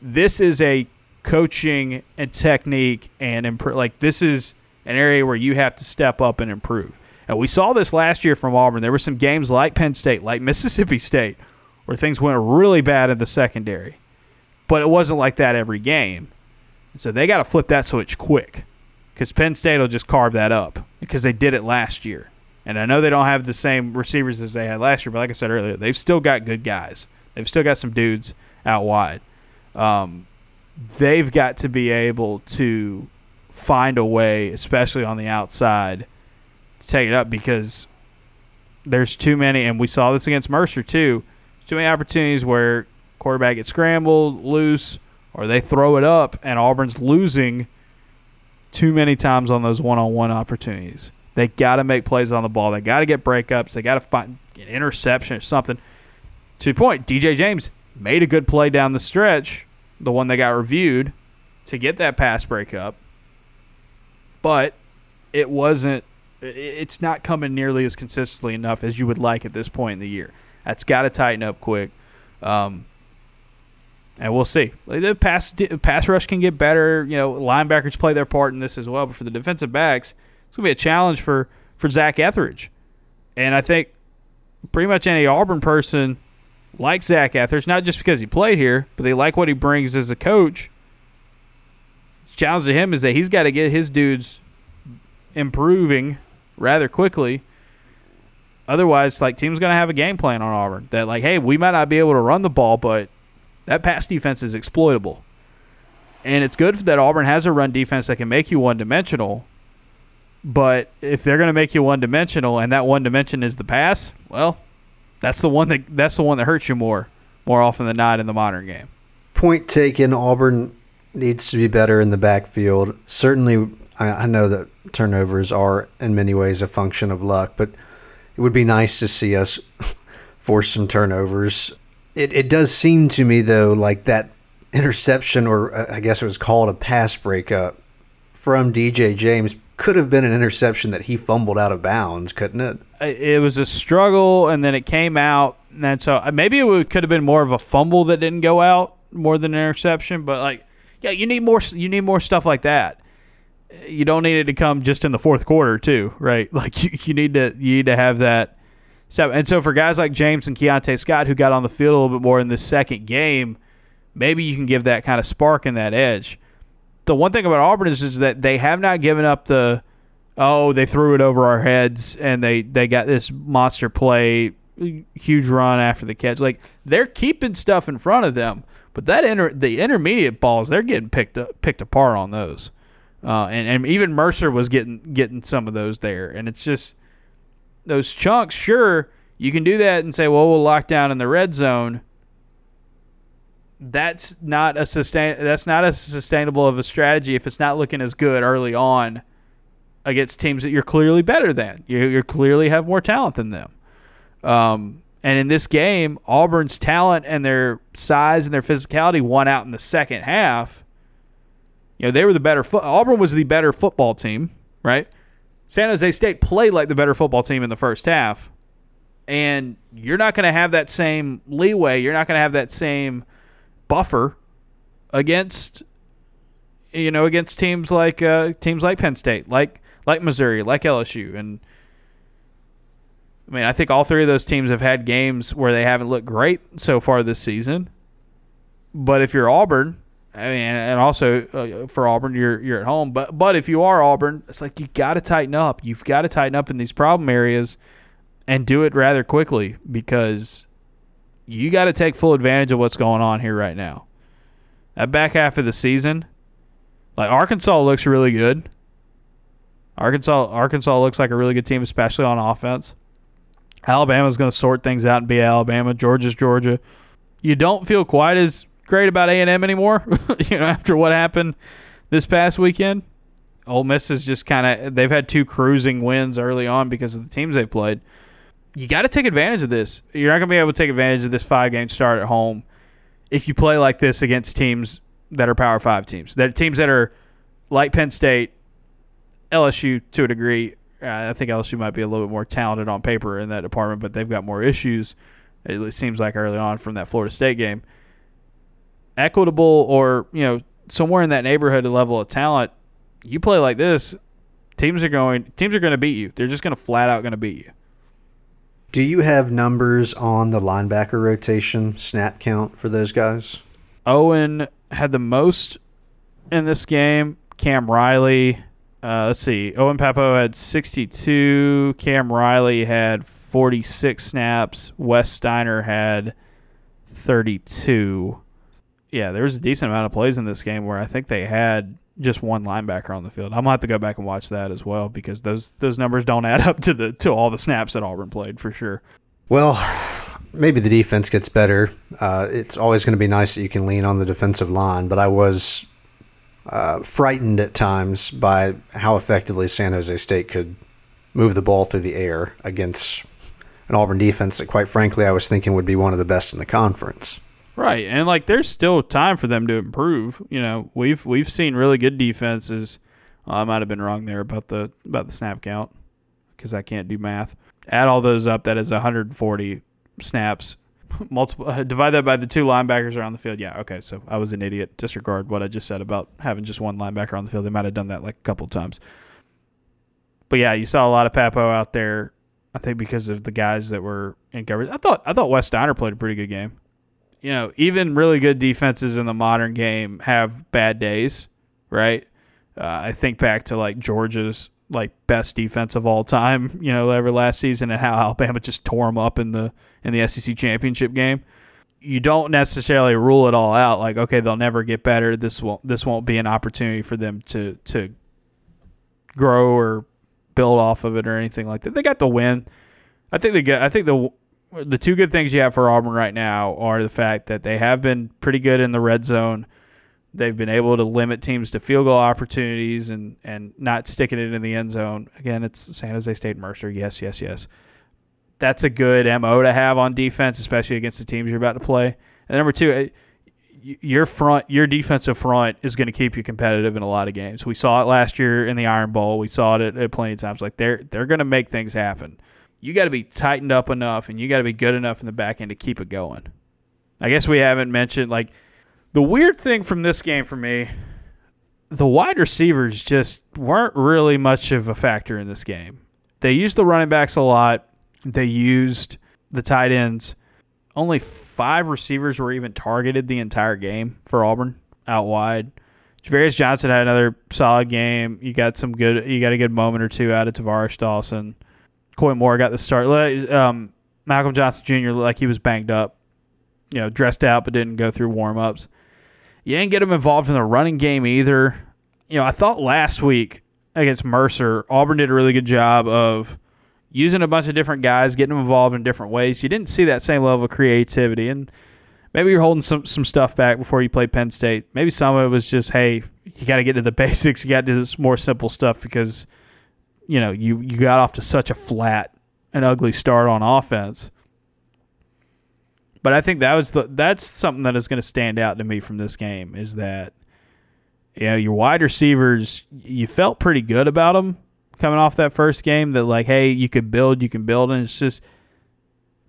S1: this is a coaching and technique and improve. Like this is an area where you have to step up and improve. And we saw this last year from Auburn. There were some games like Penn State, like Mississippi State, where things went really bad in the secondary. But it wasn't like that every game. So they got to flip that switch quick because Penn State will just carve that up because they did it last year. And I know they don't have the same receivers as they had last year, but like I said earlier, they've still got good guys. They've still got some dudes out wide. Um, they've got to be able to find a way, especially on the outside, to take it up because there's too many, and we saw this against Mercer too. Too many opportunities where quarterback gets scrambled, loose, or they throw it up, and Auburn's losing too many times on those one-on-one opportunities. They got to make plays on the ball. They got to get breakups. They got to find an interception or something. To the point, DJ James made a good play down the stretch, the one that got reviewed, to get that pass breakup. But it wasn't. It's not coming nearly as consistently enough as you would like at this point in the year. That's got to tighten up quick. Um, and we'll see. The pass pass rush can get better. You know, linebackers play their part in this as well. But for the defensive backs, it's gonna be a challenge for for Zach Etheridge. And I think pretty much any Auburn person likes Zach Etheridge, not just because he played here, but they like what he brings as a coach. The challenge to him is that he's got to get his dudes improving rather quickly. Otherwise, like team's gonna have a game plan on Auburn that like, hey, we might not be able to run the ball, but that pass defense is exploitable. And it's good that Auburn has a run defense that can make you one dimensional. But if they're going to make you one dimensional and that one dimension is the pass, well, that's the one that that's the one that hurts you more more often than not in the modern game.
S2: Point taken. Auburn needs to be better in the backfield. Certainly, I, I know that turnovers are in many ways a function of luck, but it would be nice to see us force some turnovers. It it does seem to me though like that interception, or uh, I guess it was called a pass breakup from DJ James could have been an interception that he fumbled out of bounds, couldn't it?
S1: It was a struggle, and then it came out, and so uh, maybe it could have been more of a fumble that didn't go out more than an interception. But like, yeah, you need more. You need more stuff like that. You don't need it to come just in the fourth quarter, too, right? Like you, you need to you need to have that. So and so for guys like James and Keionte Scott who got on the field a little bit more in the second game, maybe you can give that kind of spark and that edge the one thing about Auburn is, is that they have not given up the oh they threw it over our heads and they they got this monster play huge run after the catch. Like they're keeping stuff in front of them but that inter, the intermediate balls they're getting picked up picked apart on those. Uh, and and even Mercer was getting getting some of those there. And it's just those chunks sure you can do that and say well we'll lock down in the red zone that's not a sustain that's not as sustainable of a strategy if it's not looking as good early on against teams that you're clearly better than. You you clearly have more talent than them. Um, and in this game, Auburn's talent and their size and their physicality won out in the second half. You know, they were the better fo- Auburn was the better football team, right? San Jose State played like the better football team in the first half. And you're not going to have that same leeway. You're not going to have that same buffer against you know against teams like uh, teams like Penn State, like like Missouri, like LSU, and I mean I think all three of those teams have had games where they haven't looked great so far this season. But if you're Auburn, I mean, and also uh, for Auburn, you're you're at home. But but if you are Auburn, it's like you got to tighten up. You've got to tighten up in these problem areas, and do it rather quickly because you got to take full advantage of what's going on here right now. That back half of the season, like Arkansas looks really good. Arkansas Arkansas looks like a really good team, especially on offense. Alabama's going to sort things out and be Alabama. Georgia's Georgia. You don't feel quite as great about A and M anymore. you know, after what happened this past weekend, Ole Miss is just kind of they've had two cruising wins early on because of the teams they've played you got to take advantage of this. You're not going to be able to take advantage of this five game start at home if you play like this against teams that are Power Five teams. That teams that are like Penn State, LSU to a degree. Uh, I think LSU might be a little bit more talented on paper in that department, but they've got more issues. It seems like early on from that Florida State game. Equitable or you know somewhere in that neighborhood level of talent, you play like this, teams are going teams are going to beat you. They're just going to flat out going to beat you.
S2: Do you have numbers on the linebacker rotation snap count for those guys?
S1: Owen had the most in this game. Cam Riley, uh, let's see. Owen Pappoe had 62. Cam Riley had 46 snaps. Wes Steiner had 32. Yeah, there was a decent amount of plays in this game where I think they had just one linebacker on the field. I'm gonna have to go back and watch that as well because those those numbers don't add up to the to all the snaps that Auburn played for sure.
S2: Well, maybe the defense gets better. Uh, it's always going to be nice that you can lean on the defensive line, but I was uh, frightened at times by how effectively San Jose State could move the ball through the air against an Auburn defense that, quite frankly, I was thinking would be one of the best in the conference.
S1: Right, and like there's still time for them to improve. You know, we've we've seen really good defenses. I might have been wrong there about the about the snap count because I can't do math. Add all those up, that is 140 snaps. Multiple uh, divide that by the two linebackers around the field. Yeah, okay. So I was an idiot. Disregard what I just said about having just one linebacker on the field. They might have done that like a couple times. But yeah, you saw a lot of Pappoe out there. I think because of the guys that were in coverage. I thought I thought Wes Steiner played a pretty good game. You know, even really good defenses in the modern game have bad days, right? Uh, I think back to like Georgia's like best defense of all time, you know, ever last season, and how Alabama just tore them up in the in the SEC championship game. You don't necessarily rule it all out. Like, okay, they'll never get better. This won't this won't be an opportunity for them to to grow or build off of it or anything like that. They got the win. I think they get. I think the the two good things you have for Auburn right now are the fact that they have been pretty good in the red zone They've been able to limit teams to field goal opportunities and, and not sticking it in the end zone. Again, it's San Jose State Mercer. Yes, yes, yes. That's a good MO to have on defense, especially against the teams you're about to play. And number two, uh, your front, your defensive front is going to keep you competitive in a lot of games. We saw it last year in the Iron Bowl. We saw it at, at plenty of times. Like they're they're going to make things happen. You got to be tightened up enough, and you got to be good enough in the back end to keep it going. I guess we haven't mentioned like the weird thing from this game for me, the wide receivers just weren't really much of a factor in this game. They used the running backs a lot. They used the tight ends. Only five receivers were even targeted the entire game for Auburn out wide. Ja'Varrius Johnson had another solid game. You got some good. You got a good moment or two out of Tar'Varish Dawson. Koy Moore got the start. Um, Malcolm Johnson Jr. looked like he was banged up. You know, dressed out but didn't go through warm ups. You didn't get him involved in the running game either. You know, I thought last week against Mercer, Auburn did a really good job of using a bunch of different guys, getting them involved in different ways. You didn't see that same level of creativity, and maybe you're holding some some stuff back before you play Penn State. Maybe some of it was just, hey, you got to get to the basics. You got to do this more simple stuff because you know you you got off to such a flat and ugly start on offense. But I think that was the that's something that is going to stand out to me from this game is that you know your wide receivers you felt pretty good about them coming off that first game that like hey you could build you can build. And it's just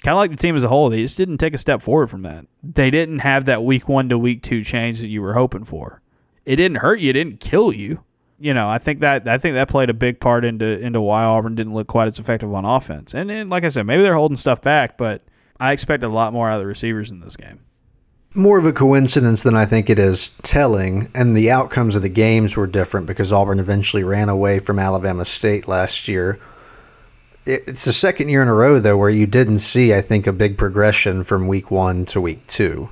S1: kind of like the team as a whole they just didn't take a step forward from that. They didn't have that week one to week two change that you were hoping for. It didn't hurt you it didn't kill you you know I think that I think that played a big part into into why Auburn didn't look quite as effective on offense and, and like I said maybe they're holding stuff back but I expected a lot more out of the receivers in this game.
S2: More of a coincidence than I think it is telling, and the outcomes of the games were different because Auburn eventually ran away from Alabama State last year. It's the second year in a row, though, where you didn't see, I think, a big progression from week one to week two.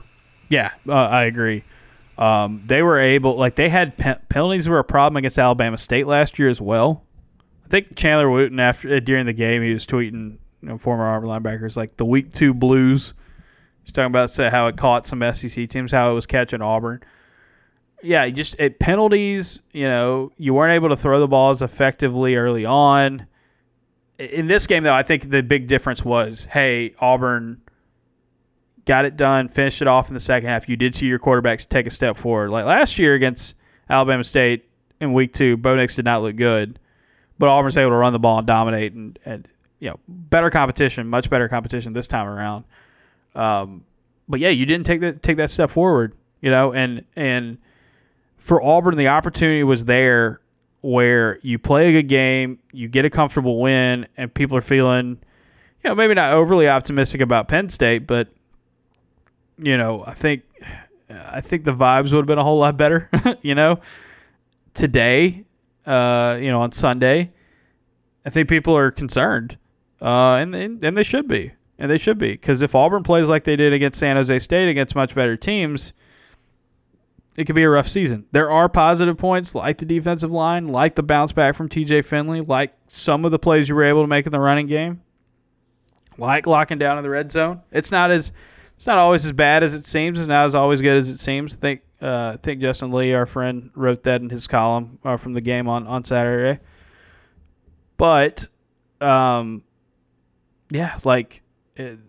S1: Yeah, uh, I agree. Um, they were able, like, they had pe- penalties were a problem against Alabama State last year as well. I think Chandler Wooten after during the game he was tweeting you know, former Auburn linebackers, like the week two Blues. He's talking about how it caught some SEC teams, how it was catching Auburn. Yeah, just at penalties, you know, you weren't able to throw the ball as effectively early on. In this game, though, I think the big difference was, hey, Auburn got it done, finished it off in the second half. You did see your quarterbacks take a step forward. Like last year against Alabama State in week two, Bo Nix did not look good, but Auburn's able to run the ball and dominate, and, and you know better competition, much better competition this time around. Um, but yeah, you didn't take that take that step forward, you know, and and for Auburn, the opportunity was there where you play a good game, you get a comfortable win, and people are feeling, you know, maybe not overly optimistic about Penn State, but you know, I think I think the vibes would have been a whole lot better, you know. Today, uh, you know, on Sunday, I think people are concerned uh, and, and and they should be, and they should be, because if Auburn plays like they did against San Jose State against much better teams, it could be a rough season. There are positive points, like the defensive line, like the bounce back from T.J. Finley, like some of the plays you were able to make in the running game, like locking down in the red zone. It's not as it's not always as bad as it seems. It's not as always good as it seems. I think uh, I think Justin Lee, our friend, wrote that in his column uh, from the game on on Saturday. But um, yeah, like it,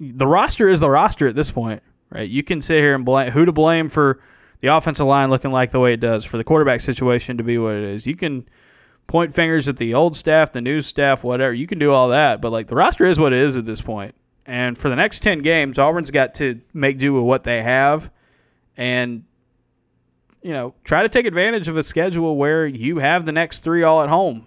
S1: the roster is the roster at this point, right? You can sit here and blame who to blame for the offensive line looking like the way it does, for the quarterback situation to be what it is. You can point fingers at the old staff, the new staff, whatever. You can do all that, but like the roster is what it is at this point. And for the next 10 games, Auburn's got to make do with what they have and, you know, try to take advantage of a schedule where you have the next three all at home.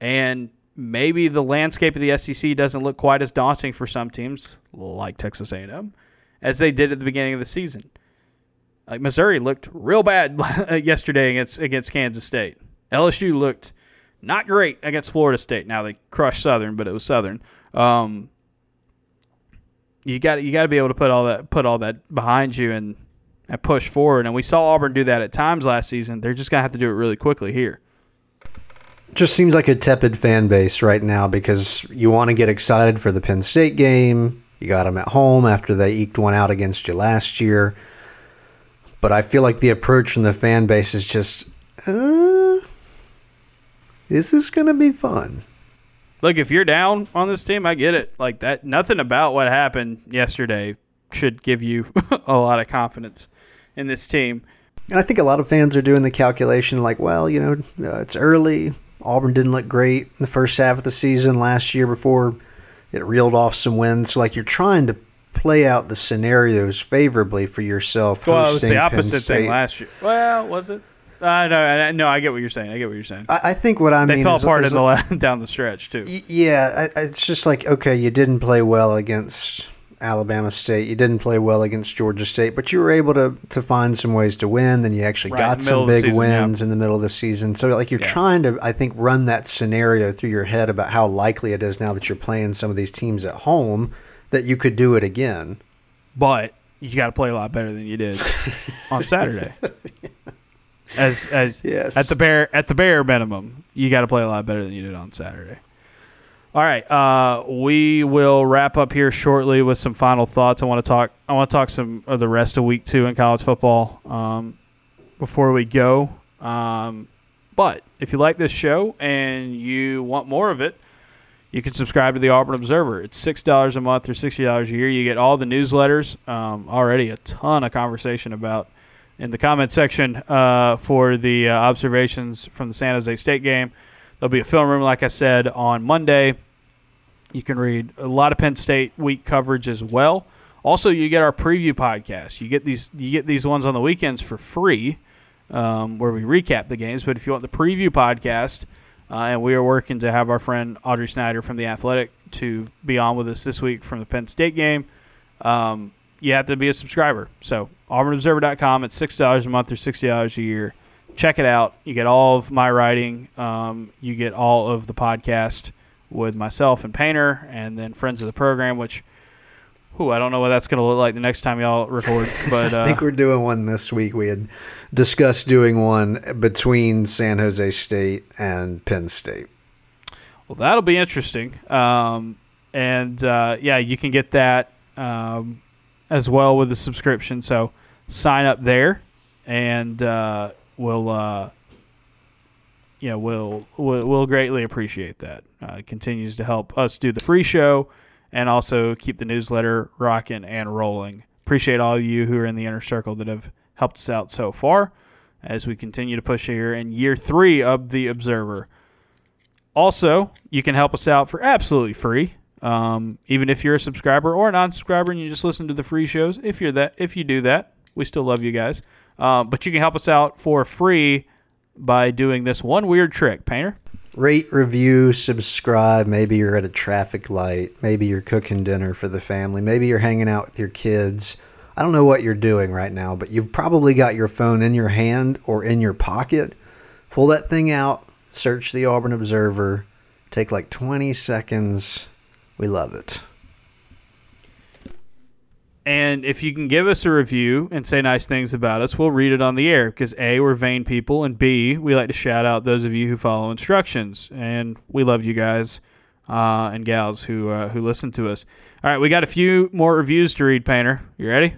S1: And maybe the landscape of the SEC doesn't look quite as daunting for some teams, like Texas A&M, as they did at the beginning of the season. Like Missouri looked real bad yesterday against against Kansas State. LSU looked not great against Florida State. Now they crushed Southern, but it was Southern. Um, you got you got to be able to put all that put all that behind you and, and push forward. And we saw Auburn do that at times last season. They're just gonna have to do it really quickly here.
S2: Just seems like a tepid fan base right now because you want to get excited for the Penn State game. You got them at home after they eked one out against you last year. But I feel like the approach from the fan base is just, uh, is this going to be fun?
S1: Look, if you're down on this team, I get it. Like that, nothing about what happened yesterday should give you a lot of confidence in this team.
S2: And I think a lot of fans are doing the calculation like, well, you know, uh, it's early. Auburn didn't look great in the first half of the season last year before it reeled off some wins. So, like, you're trying to play out the scenarios favorably for yourself.
S1: Well, it was the opposite thing last year. Well, was it? Uh, no, no, I get what you're saying. I get what you're saying.
S2: I, I think what I
S1: they
S2: mean
S1: fell
S2: is,
S1: apart
S2: is
S1: in the la- down the stretch too.
S2: Y- yeah, I, it's just like okay, you didn't play well against Alabama State. You didn't play well against Georgia State, but you were able to to find some ways to win. Then you actually
S1: Right,
S2: got some big
S1: season,
S2: wins
S1: yeah.
S2: in the middle of the season. So like you're
S1: Yeah.
S2: trying to, I think, run that scenario through your head about how likely it is now that you're playing some of these teams at home that you could do it again.
S1: but you got to play a lot better than you did on Saturday. As as
S2: Yes.
S1: at the bare at the bare minimum, you got to play a lot better than you did on Saturday. All right, uh, we will wrap up here shortly with some final thoughts. I want to talk. I want to talk some of the rest of week two in college football um, before we go. Um, but if you like this show and you want more of it, you can subscribe to the Auburn Observer. It's six dollars a month or sixty dollars a year. You get all the newsletters. Um, already a ton of conversation about in the comment section uh, for the uh, observations from the San Jose State game. There'll be a film room, like I said, on Monday. You can read a lot of Penn State week coverage as well. Also, you get our preview podcast. You get these you get these ones on the weekends for free, um, where we recap the games. But if you want the preview podcast, uh, and we are working to have our friend Audrey Snyder from the Athletic to be on with us this week from the Penn State game. Um, you have to be a subscriber. So auburnobserver.com. It's six dollars a month or sixty dollars a year. Check it out. You get all of my writing. Um, you get all of the podcast with myself and Painter, and then friends of the program. Which, who I don't know what that's going to look like the next time y'all record. But
S2: I think
S1: uh,
S2: we're doing one this week. We had discussed doing one between San Jose State and Penn State.
S1: Well, that'll be interesting. Um, and uh, yeah, you can get that um, as well with the subscription. So sign up there, and uh, we'll uh, yeah we'll, we'll we'll greatly appreciate that. Uh, it continues to help us do the free show and also keep the newsletter rocking and rolling. Appreciate all of you who are in the inner circle that have helped us out so far as we continue to push here in year three of the Observer. Also, you can help us out for absolutely free. Um, even if you're a subscriber or a non-subscriber and you just listen to the free shows, if you're that, if you do that, we still love you guys. Um, but you can help us out for free by doing this one weird trick, Painter.
S2: Rate, review, subscribe. Maybe you're at a traffic light. Maybe you're cooking dinner for the family. Maybe you're hanging out with your kids. I don't know what you're doing right now, but you've probably got your phone in your hand or in your pocket. Pull that thing out, search the Auburn Observer. Take like 20 seconds. We love it.
S1: And if you can give us a review and say nice things about us, we'll read it on the air because A, we're vain people, and B, we like to shout out those of you who follow instructions. And we love you guys uh, and gals who, uh, who listen to us. All right, we got a few more reviews to read, Painter. You ready?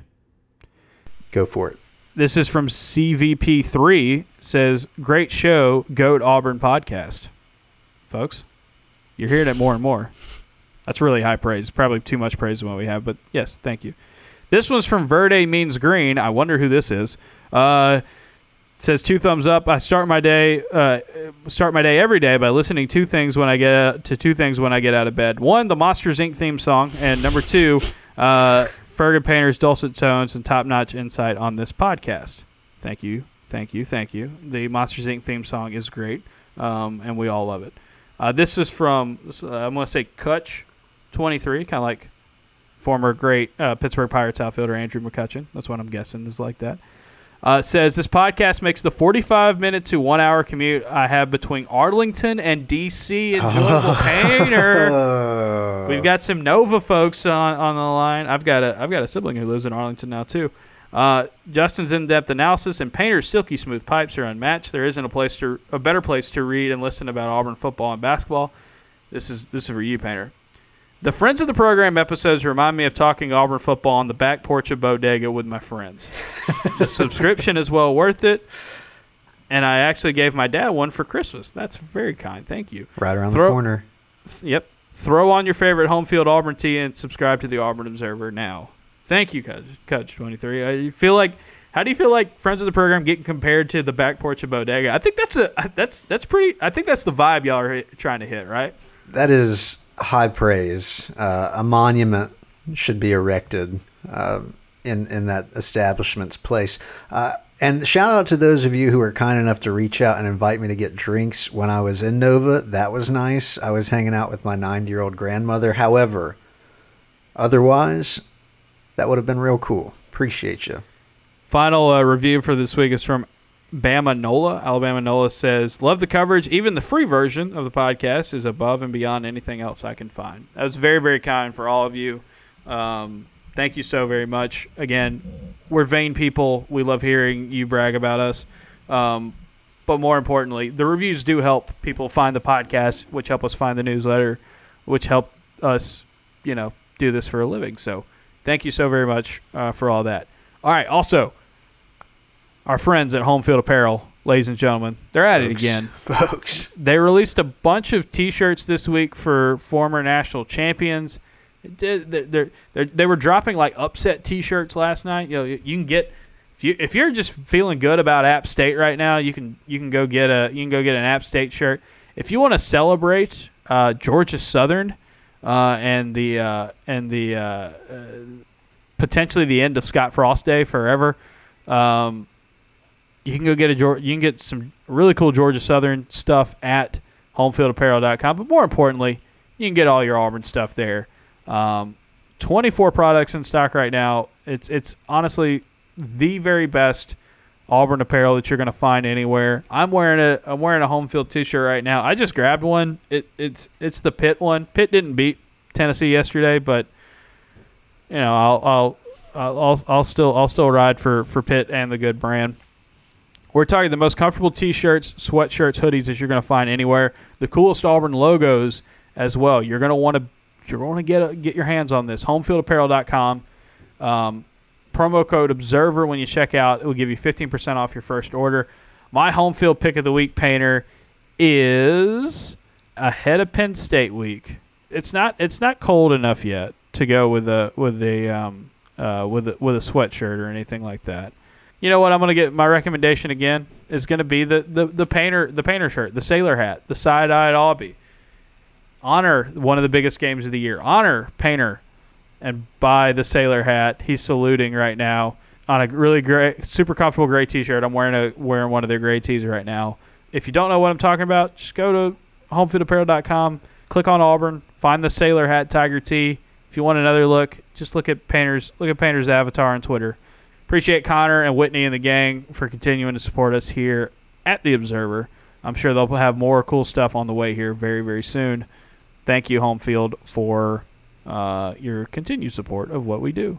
S2: Go for it.
S1: This is from CVP3 says, Great show, Goat Auburn podcast. Folks, you're hearing it more and more. That's really high praise. Probably too much praise than what we have, but yes, thank you. This one's from Verde Means Green. I wonder who this is. Uh, says two thumbs up. I start my day uh, start my day every day by listening to things when I get out, to two things when I get out of bed. One, the Monsters Inc. theme song, and number two, uh, Painter's dulcet tones and top notch insight on this podcast. Thank you, thank you, thank you. The Monsters Inc. theme song is great, um, and we all love it. Uh, this is from uh, I'm going to say Kutch, 23, kind of like former great uh, Pittsburgh Pirates outfielder Andrew McCutchen. That's what I'm guessing is like that. Uh, says this podcast makes the 45 minute to one hour commute I have between Arlington and DC enjoyable. Painter, we've got some Nova folks on, on the line. I've got a I've got a sibling who lives in Arlington now too. Uh, Justin's in-depth analysis and Painter's silky smooth pipes are unmatched. There isn't a place to a better place to read and listen about Auburn football and basketball. This is this is for you, Painter. The Friends of the Program episodes remind me of talking Auburn football on the back porch of Bodega with my friends. the subscription is well worth it. And I actually gave my dad one for Christmas. That's very kind. Thank you.
S2: Right around Throw, the corner.
S1: Yep. Throw on your favorite home field Auburn tee and subscribe to the Auburn Observer now. Thank you, Coach, 23. Uh, I feel like how do you feel like friends of the program getting compared to the back porch of Bodega? I think that's a that's that's pretty. I think that's the vibe y'all are trying to hit, right?
S2: That is high praise. Uh, a monument should be erected uh, in in that establishment's place. Uh, and shout out to those of you who were kind enough to reach out and invite me to get drinks when I was in Nova. That was nice. I was hanging out with my nine year old grandmother. However, otherwise, that would have been real cool. Appreciate you.
S1: Final uh, review for this week is from Bama Nola. Alabama Nola says, Love the coverage. Even the free version of the podcast is above and beyond anything else I can find. That was very, very kind for all of you. Um, thank you so very much. Again, we're vain people. We love hearing you brag about us. Um, but more importantly, the reviews do help people find the podcast, which help us find the newsletter, which help us, you know, do this for a living. So thank you so very much uh, for all that. All right. Also, our friends at Home Field Apparel, ladies and gentlemen, they're at folks, it again.
S2: Folks.
S1: They released a bunch of t shirts this week for former national champions. They're, they're, they're, were dropping like upset t shirts last night. You know, you can get. If, you, if you're just feeling good about App State right now, you can you can go get a you can go get an App State shirt. If you want to celebrate uh, Georgia Southern uh, and the uh, and the uh, uh, potentially the end of Scott Frost Day forever, um, you can go get a you can get some really cool Georgia Southern stuff at homefieldapparel.com. But more importantly, you can get all your Auburn stuff there. Um, 24 products in stock right now. It's it's honestly the very best Auburn apparel that you're going to find anywhere. I'm wearing a I'm wearing a home field t-shirt right now. I just grabbed one. It it's it's the Pitt one. Pitt didn't beat Tennessee yesterday, but you know I'll I'll I'll, I'll still I'll still ride for for Pitt and the good brand. We're talking the most comfortable t-shirts, sweatshirts, hoodies that you're going to find anywhere. The coolest Auburn logos as well. You're going to want to you're going to get a, get your hands on this. Homefieldapparel.com. Um, promo code Observer when you check out. It will give you 15% off your first order. My home field pick of the week painter is ahead of Penn State week. It's not it's not cold enough yet to go with a with a um, uh, with a, with a sweatshirt or anything like that you know what? I'm gonna get my recommendation again is gonna be the, the, the painter the painter shirt, the sailor hat, the side eyed Aubie. Honor one of the biggest games of the year. Honor painter and buy the sailor hat. He's saluting right now on a really great, super comfortable gray T-shirt. I'm wearing a wearing one of their gray tees right now. If you don't know what I'm talking about, just go to homefieldapparel.com, click on Auburn, find the sailor hat tiger tee. If you want another look, just look at painters look at painters avatar on Twitter. Appreciate Connor and Whitney and the gang for continuing to support us here at the Observer. I'm sure they'll have more cool stuff on the way here very, very soon. Thank you, Home Field, for uh, your continued support of what we do.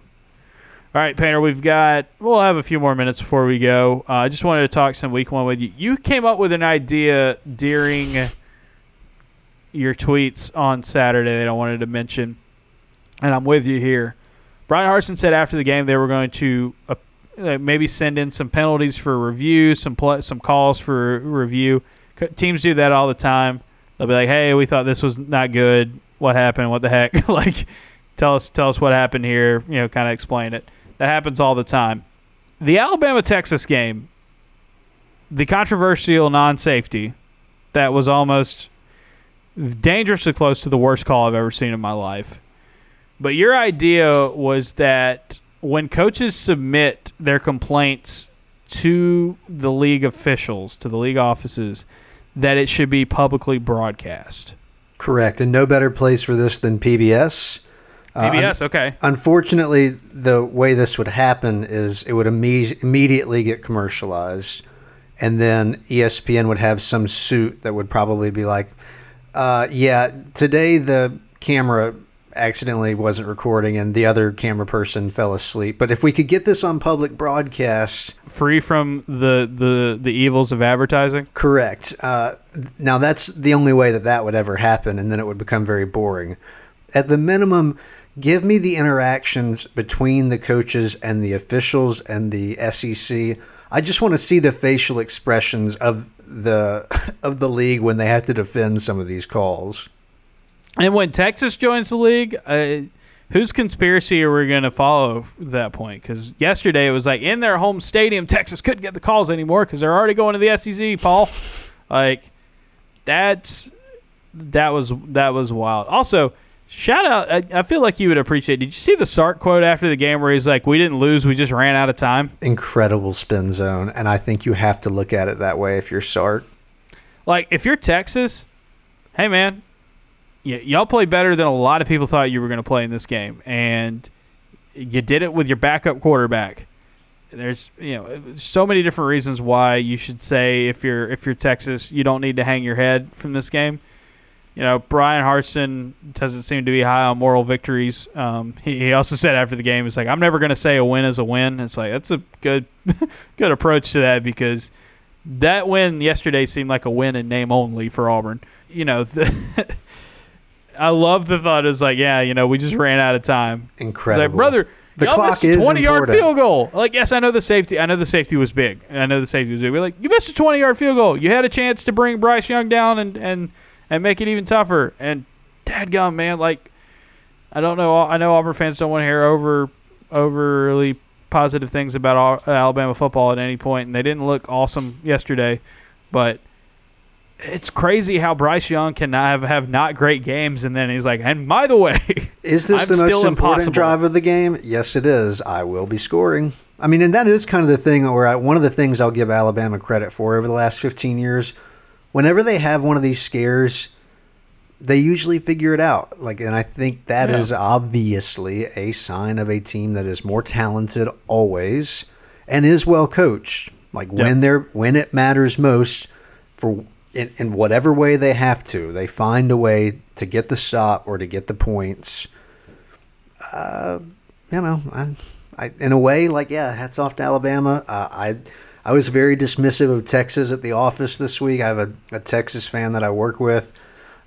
S1: All right, Painter, we've got, we'll have a few more minutes before we go. Uh, I just wanted to talk some week one with you. You came up with an idea during your tweets on Saturday that I wanted to mention, and I'm with you here. Bryan Harsin said after the game they were going to uh, maybe send in some penalties for review, some pl- some calls for review. Teams do that all the time. They'll be like, "Hey, we thought this was not good. What happened? What the heck? like, tell us tell us what happened here. You know, kind of explain it. That happens all the time. The Alabama Texas game the controversial non-safety that was almost dangerously close to the worst call I've ever seen in my life. But your idea was that when coaches submit their complaints to the league officials, to the league offices, that it should be publicly broadcast.
S2: Correct. And no better place for this than PBS.
S1: PBS, uh, okay.
S2: Unfortunately, the way this would happen is it would imme- immediately get commercialized. And then ESPN would have some suit that would probably be like, uh, yeah, today the camera accidentally wasn't recording and the other camera person fell asleep. But if we could get this on public broadcast,
S1: free from the the the evils of advertising.
S2: Correct. Uh, now that's the only way that that would ever happen, and then it would become very boring. At the minimum, give me the interactions between the coaches and the officials and the SEC. I just want to see the facial expressions of the of the league when they have to defend some of these calls.
S1: And when Texas joins the league, uh, whose conspiracy are we going to follow at that point? Because yesterday it was like in their home stadium, Texas couldn't get the calls anymore because they're already going to the SEC. Paul, like that's that was that was wild. Also, shout out! I, I, feel like you would appreciate. Did you see the Sark quote after the game where he's like, "We didn't lose, we just ran out of time."
S2: Incredible spin zone, and I think you have to look at it that way if you're Sark.
S1: Like if you're Texas, hey man, y- y'all play better than a lot of people thought you were going to play in this game, and you did it with your backup quarterback. There's you know so many different reasons why you should say if you're if you're Texas, you don't need to hang your head from this game. You know, Bryan Harsin doesn't seem to be high on moral victories. Um, he, he also said after the game, he's like, "I'm never going to say a win is a win." It's like that's a good good approach to that because that win yesterday seemed like a win in name only for Auburn. You know, the I love the thought. Is like, yeah, you know, we just ran out of time.
S2: Incredible,
S1: like, brother. The clock is twenty yard field goal. Like, yes, I know the safety. I know the safety was big. I know the safety was big. We're like, you missed a twenty yard field goal. You had a chance to bring Bryce Young down and and and make it even tougher. And dadgum, man, like, I don't know. I know Auburn fans don't want to hear over overly positive things about Alabama football at any point, and they didn't look awesome yesterday, but it's crazy how Bryce Young can have, have not great games, and then he's like, and by the way,
S2: is this I'm the most important impossible. drive of the game? Yes, it is. I will be scoring. I mean, and that is kind of the thing where I, one of the things I'll give Alabama credit for over the last 15 years. Whenever they have one of these scares, they usually figure it out. Like, and I think that yeah. is obviously a sign of a team that is more talented always and is well coached. Like yep. when they're when it matters most for in, in whatever way they have to, they find a way to get the stop or to get the points. Uh, you know, I, I, in a way, like yeah, hats off to Alabama. Uh, I I was very dismissive of Texas at the office this week. I have a, a Texas fan that I work with,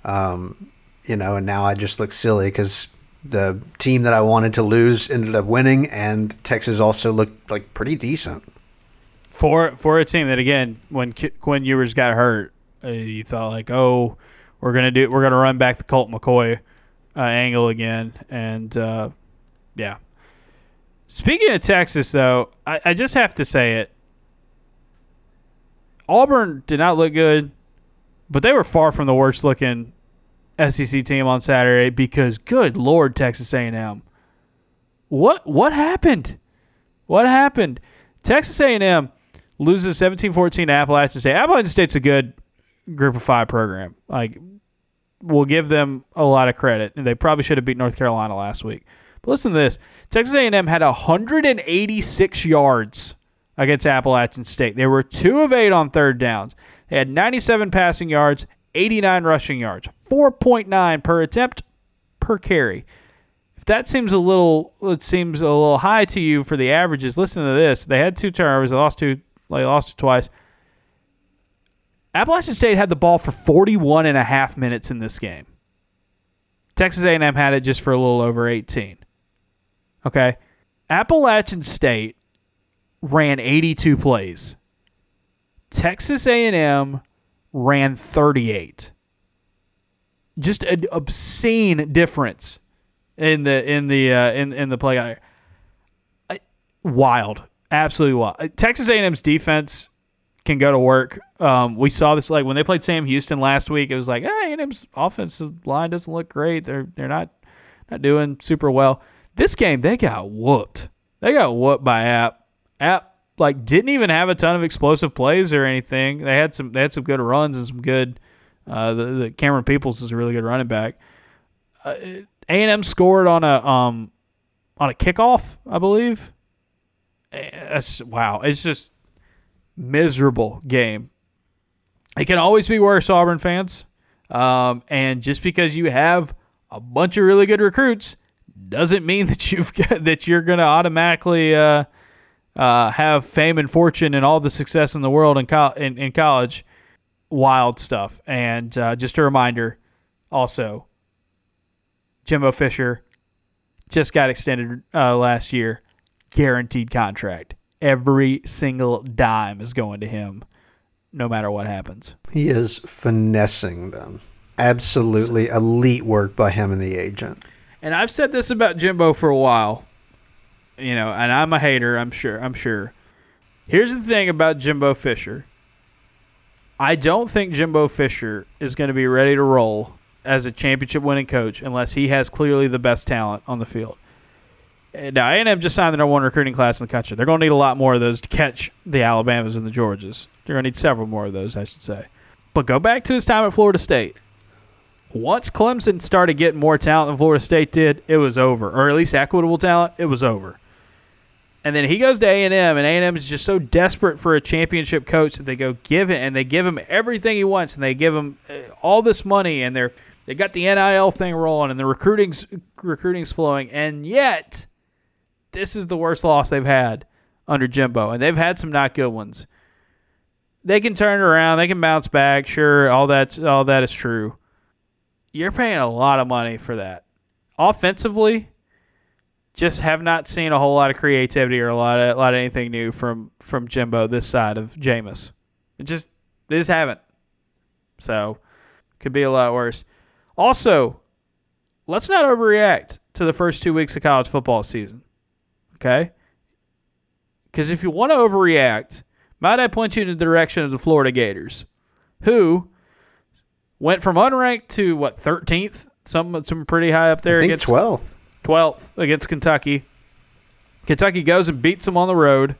S2: um, you know, and now I just look silly because the team that I wanted to lose ended up winning, and Texas also looked like pretty decent.
S1: For for a team that again, when Quinn Ewers got hurt, uh, you thought like, oh, we're gonna do we're gonna run back the Colt McCoy uh, angle again, and uh, yeah. Speaking of Texas, though, I, I just have to say it. Auburn did not look good, but they were far from the worst looking SEC team on Saturday because, good lord, Texas A&M. What what happened? What happened? Texas A&M loses 17-14 to Appalachian State. Appalachian State's a good Group of Five program. Like, we'll give them a lot of credit. They probably should have beat North Carolina last week. But listen to this: Texas A&M had 186 yards against Appalachian State. They were two of eight on third downs. They had 97 passing yards, 89 rushing yards, 4.9 per attempt per carry. If that seems a little, it seems a little high to you for the averages. Listen to this: they had two turnovers. They lost two. They lost it twice. Appalachian State had the ball for 41 and a half minutes in this game. Texas A&M had it just for a little over 18. Okay? Appalachian State ran 82 plays. Texas A&M ran 38. Just an obscene difference in the in the uh, in in the play. Wild, absolutely wild. Texas A&M's defense can go to work. Um, we saw this like when they played Sam Houston last week. It was like, hey, A&M's offensive line doesn't look great. They're they're not not doing super well. This game they got whooped. They got whooped by App. App like didn't even have a ton of explosive plays or anything. They had some they had some good runs and some good. Uh, the, the Camerun Peoples is a really good running back. Uh, A&M scored on a um on a kickoff, I believe. That's, wow, it's just miserable game. It can always be worse, Auburn fans. Um, and just because you have a bunch of really good recruits doesn't mean that you've got, that you're going to automatically uh, uh, have fame and fortune and all the success in the world in, co- in, in college. Wild stuff. And uh, just a reminder, also, Jimbo Fisher just got extended uh, last year, guaranteed contract. Every single dime is going to him, no matter what happens.
S2: He is finessing them. Absolutely elite work by him and the agent.
S1: And I've said this about Jimbo for a while, you know, and I'm a hater. I'm sure. I'm sure. Here's the thing about Jimbo Fisher. I don't think Jimbo Fisher is going to be ready to roll as a championship winning coach unless he has clearly the best talent on the field. Now, A&M just signed the number one recruiting class in the country. They're going to need a lot more of those to catch the Alabamas and the Georgias. They're going to need several more of those, I should say. But go back to his time at Florida State. Once Clemson started getting more talent than Florida State did, it was over. Or at least equitable talent, it was over. And then he goes to A&M, and A&M is just so desperate for a championship coach that they go give it, and they give him everything he wants, and they give him uh, all this money, and they're they got the NIL thing rolling, and the recruiting's recruiting's flowing, and yet – this is the worst loss they've had under Jimbo, and they've had some not good ones. They can turn around, they can bounce back. Sure, all that all that is true. You're paying a lot of money for that. Offensively, just have not seen a whole lot of creativity or a lot of a lot of anything new from from Jimbo this side of Jameis. It just they just haven't. So could be a lot worse. Also, let's not overreact to the first two weeks of college football season. Okay? Because if you want to overreact, might I point you in the direction of the Florida Gators, who went from unranked to what thirteenth, some some pretty high up there
S2: I against twelfth,
S1: twelfth against Kentucky. Kentucky goes and beats them on the road.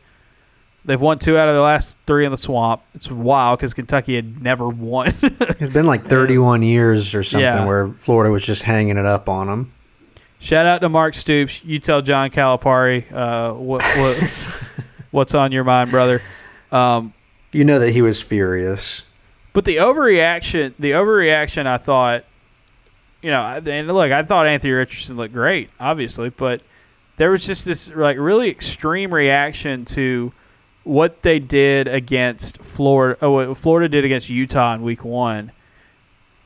S1: They've won two out of the last three in the swamp. It's wild because Kentucky had never won.
S2: it's been like 31 years or something yeah. where Florida was just hanging it up on them.
S1: Shout out to Mark Stoops. You tell John Calipari uh, what, what what's on your mind, brother. Um,
S2: you know that he was furious.
S1: But the overreaction, the overreaction, I thought, you know, and look, I thought Anthony Richardson looked great, obviously, but there was just this like really extreme reaction to what they did against Florida. Oh, what Florida did against Utah in Week One.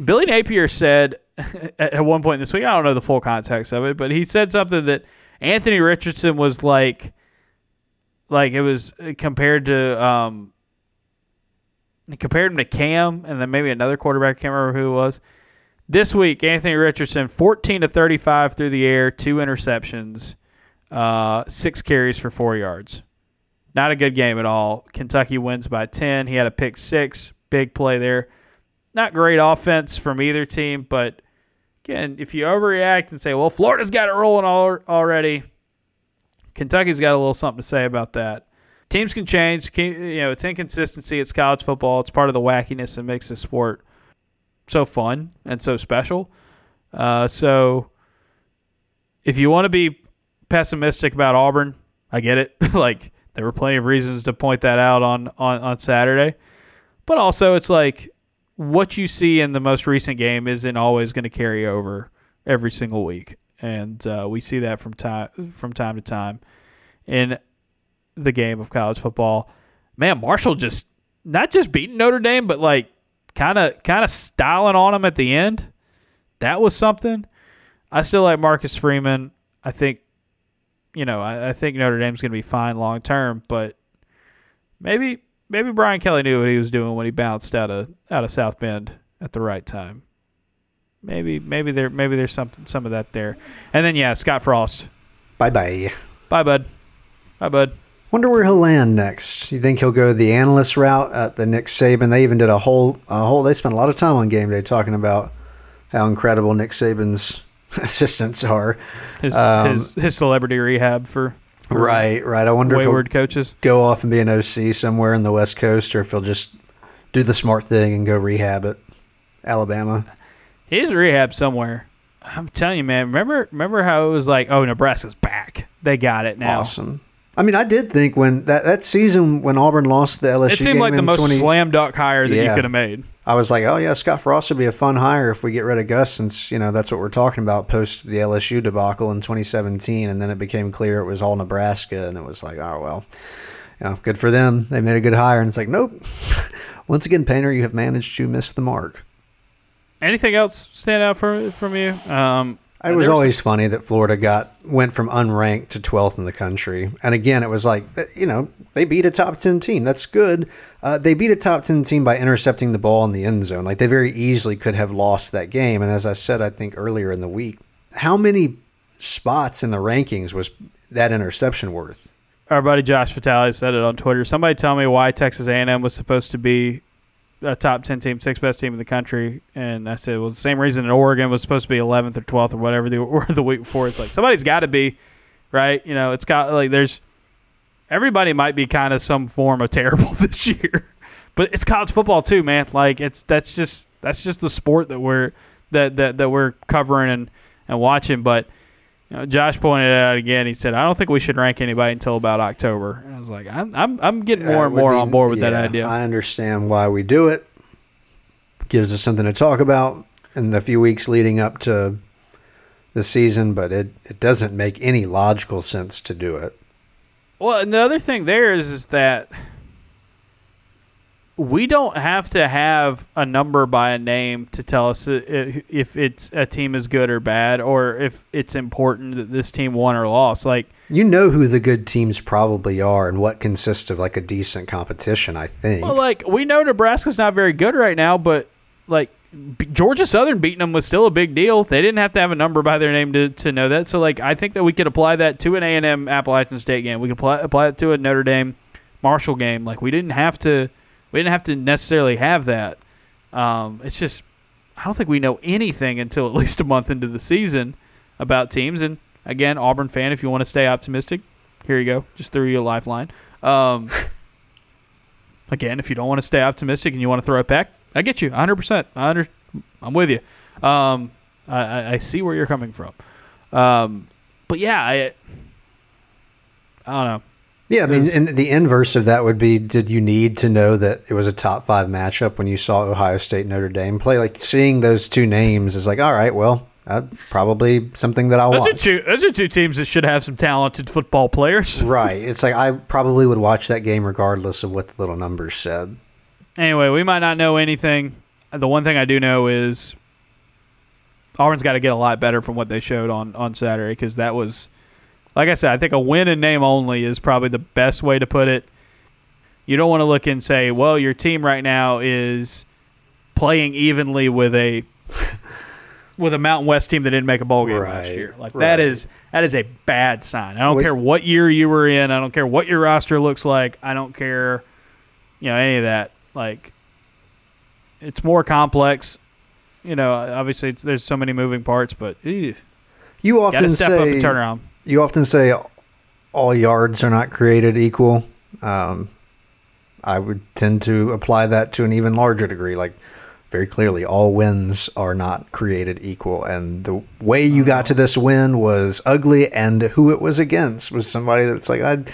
S1: Billy Napier said at one point this week. I don't know the full context of it, but he said something that Anthony Richardson was like, like it was compared to um, compared him to Cam, and then maybe another quarterback. I can't remember who it was. This week, Anthony Richardson, fourteen to thirty-five through the air, two interceptions, uh, six carries for four yards. Not a good game at all. Kentucky wins by ten. He had a pick six, big play there. Not great offense from either team, but again, if you overreact and say, well, Florida's got it rolling already, Kentucky's got a little something to say about that. Teams can change. You know, it's inconsistency. It's college football. It's part of the wackiness that makes the sport so fun and so special. Uh, so, if you want to be pessimistic about Auburn, I get it. like there were plenty of reasons to point that out on on on Saturday, but also it's like what you see in the most recent game isn't always going to carry over every single week, and uh, we see that from time from time to time in the game of college football. Man, Marshall just not just beating Notre Dame, but like kind of kind of styling on them at the end. That was something. I still like Marcus Freeman. I think, you know, I, I think Notre Dame's going to be fine long term, but maybe maybe Brian Kelly knew what he was doing when he bounced out of out of South Bend at the right time. Maybe maybe there maybe there's some some of that there. And then yeah, Scott Frost.
S2: Bye bye.
S1: Bye bud. Bye bud.
S2: Wonder where he'll land next. You think he'll go the analyst route at the Nick Saban? They even did a whole a whole. They spent a lot of time on game day talking about how incredible Nick Saban's assistants are.
S1: His um, his, his celebrity rehab for
S2: right, right. I wonder
S1: wayward
S2: if he'll
S1: coaches
S2: go off and be an OC somewhere in the West Coast, or if he'll just do the smart thing and go rehab at Alabama.
S1: He's rehab somewhere. I'm telling you, man. Remember, remember how it was like, oh, Nebraska's back. They got it now.
S2: Awesome. I mean, I did think when that, that season when Auburn lost the LSU,
S1: it seemed like the most 20, slam dunk hire that yeah, you could have made.
S2: I was like, oh yeah, Scott Frost would be a fun hire if we get rid of Gus, since you know that's what we're talking about post the LSU debacle in 2017, and then it became clear it was all Nebraska, and it was like, oh well, you know, good for them, they made a good hire, and it's like, nope. Once again, Painter, you have managed to miss the mark.
S1: Anything else stand out from from you? Um,
S2: it was always some... funny that Florida got went from unranked to 12th in the country. And again, it was like, you know, they beat a top 10 team. That's good. Uh, they beat a top 10 team by intercepting the ball in the end zone. Like they very easily could have lost that game. And as I said, I think earlier in the week, how many spots in the rankings was that interception worth?
S1: Our buddy Josh Vitale said it on Twitter. Somebody tell me why Texas A&M was supposed to be a top 10 team, sixth best team in the country. And I said, well, the same reason that Oregon was supposed to be 11th or 12th or whatever were the week before. It's like somebody's got to be, right? You know, it's got like there's everybody might be kind of some form of terrible this year, but it's college football too, man. Like it's that's just that's just the sport that we're that that, that we're covering and, and watching. But you know, Josh pointed it out again. He said, "I don't think we should rank anybody until about October." And I was like, "I'm I'm, I'm getting more and more be, on board with yeah, that idea."
S2: I understand why we do it. Gives us something to talk about in the few weeks leading up to the season, but it, it doesn't make any logical sense to do it.
S1: Well, and the other thing there is, is that we don't have to have a number by a name to tell us uh, uh, if it's a team is good or bad, or if it's important that this team won or lost. Like
S2: you know who the good teams probably are and what consists of like a decent competition. I think.
S1: Well, like we know Nebraska's not very good right now, but like Georgia Southern beating them was still a big deal. They didn't have to have a number by their name to, to know that. So like I think that we could apply that to an A and M Appalachian State game. We could apply, apply it to a Notre Dame Marshall game. Like we didn't have to we didn't have to necessarily have that. Um, it's just I don't think we know anything until at least a month into the season about teams. And again, Auburn fan, if you want to stay optimistic, here you go. Just threw you a lifeline. Um, again, if you don't want to stay optimistic and you want to throw it back, I get you 100%. I under, I'm with you. Um, I, I, see where you're coming from. Um, but yeah, I, I don't know.
S2: Yeah, I mean, and the inverse of that would be: Did you need to know that it was a top five matchup when you saw Ohio State Notre Dame play? Like seeing those two names is like, all right, well, uh, probably something that I'll
S1: those
S2: watch.
S1: Are two, those are two teams that should have some talented football players.
S2: Right. It's like I probably would watch that game regardless of what the little numbers said.
S1: Anyway, we might not know anything. The one thing I do know is Auburn's got to get a lot better from what they showed on on Saturday because that was like I said, I think a win in name only is probably the best way to put it. You don't want to look and say, well, your team right now is playing evenly with a with a Mountain West team that didn't make a bowl game right, last year. Like right. that is that is a bad sign. I don't Wait. care what year you were in. I don't care what your roster looks like. I don't care, you know, any of that. Like it's more complex. You know, obviously there's so many moving parts, but ew,
S2: you often
S1: step
S2: say
S1: up and turn around
S2: you often say all yards are not created equal. Um, I would tend to apply that to an even larger degree. Like, very clearly, all wins are not created equal. And the way you got to this win was ugly, and who it was against was somebody that's like, I'd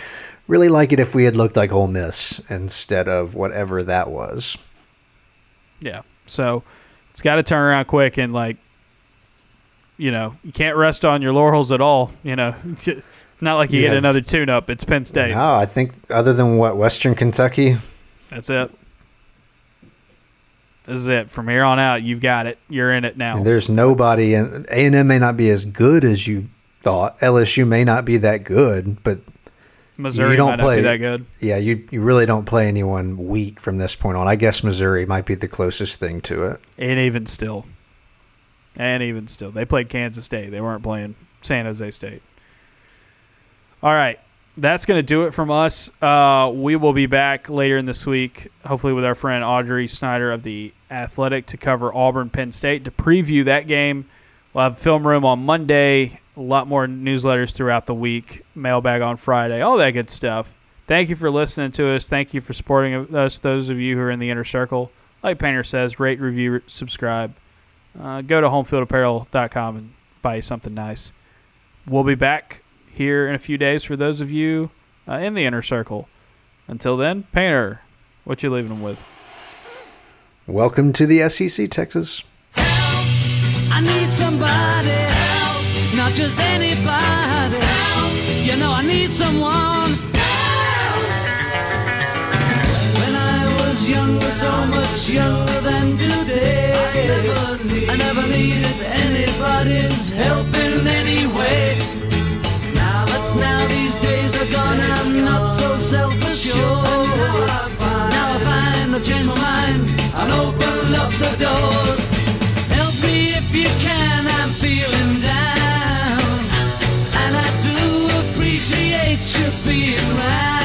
S2: really like it if we had looked like Ole Miss instead of whatever that was.
S1: Yeah. So it's got to turn around quick and, like, you know, you can't rest on your laurels at all. You know, it's not like you, you get have, another tune up. It's Penn State.
S2: No, I think other than what Western Kentucky,
S1: that's it. This is it. From here on out, you've got it. You're in it now.
S2: there's nobody, and A and M may not be as good as you thought. LSU may not be that good, but
S1: Missouri you don't play that good.
S2: Yeah, you you really don't play anyone weak from this point on. I guess Missouri might be the closest thing to it.
S1: And even still, and even still, they played Kansas State. They weren't playing San Jose State. All right. that's going to do it from us. Uh, we will be back later in this week, hopefully with our friend Audrey Snyder of the Athletic to cover Auburn Penn State to preview that game. We'll have film room on Monday. A lot more newsletters throughout the week. Mailbag on Friday. All that good stuff. Thank you for listening to us. Thank you for supporting us. Those of you who are in the inner circle, like Painter says, rate, review, subscribe. Uh, go to homefieldapparel.com and buy you something nice. We'll be back here in a few days for those of you uh, in the inner circle. Until then, Painter, what you leaving them with?
S2: Welcome to the SEC, Texas.
S3: Help, I need somebody help, not just anybody. Help, you know I need someone. When I was younger, so much younger than today, I never needed anybody's help in any way. Now, but now these days are gone, I'm not so self-assured. Now I find I've changed my mind opened up the doors. Help me if you can, I'm feeling down, and I do appreciate you being right.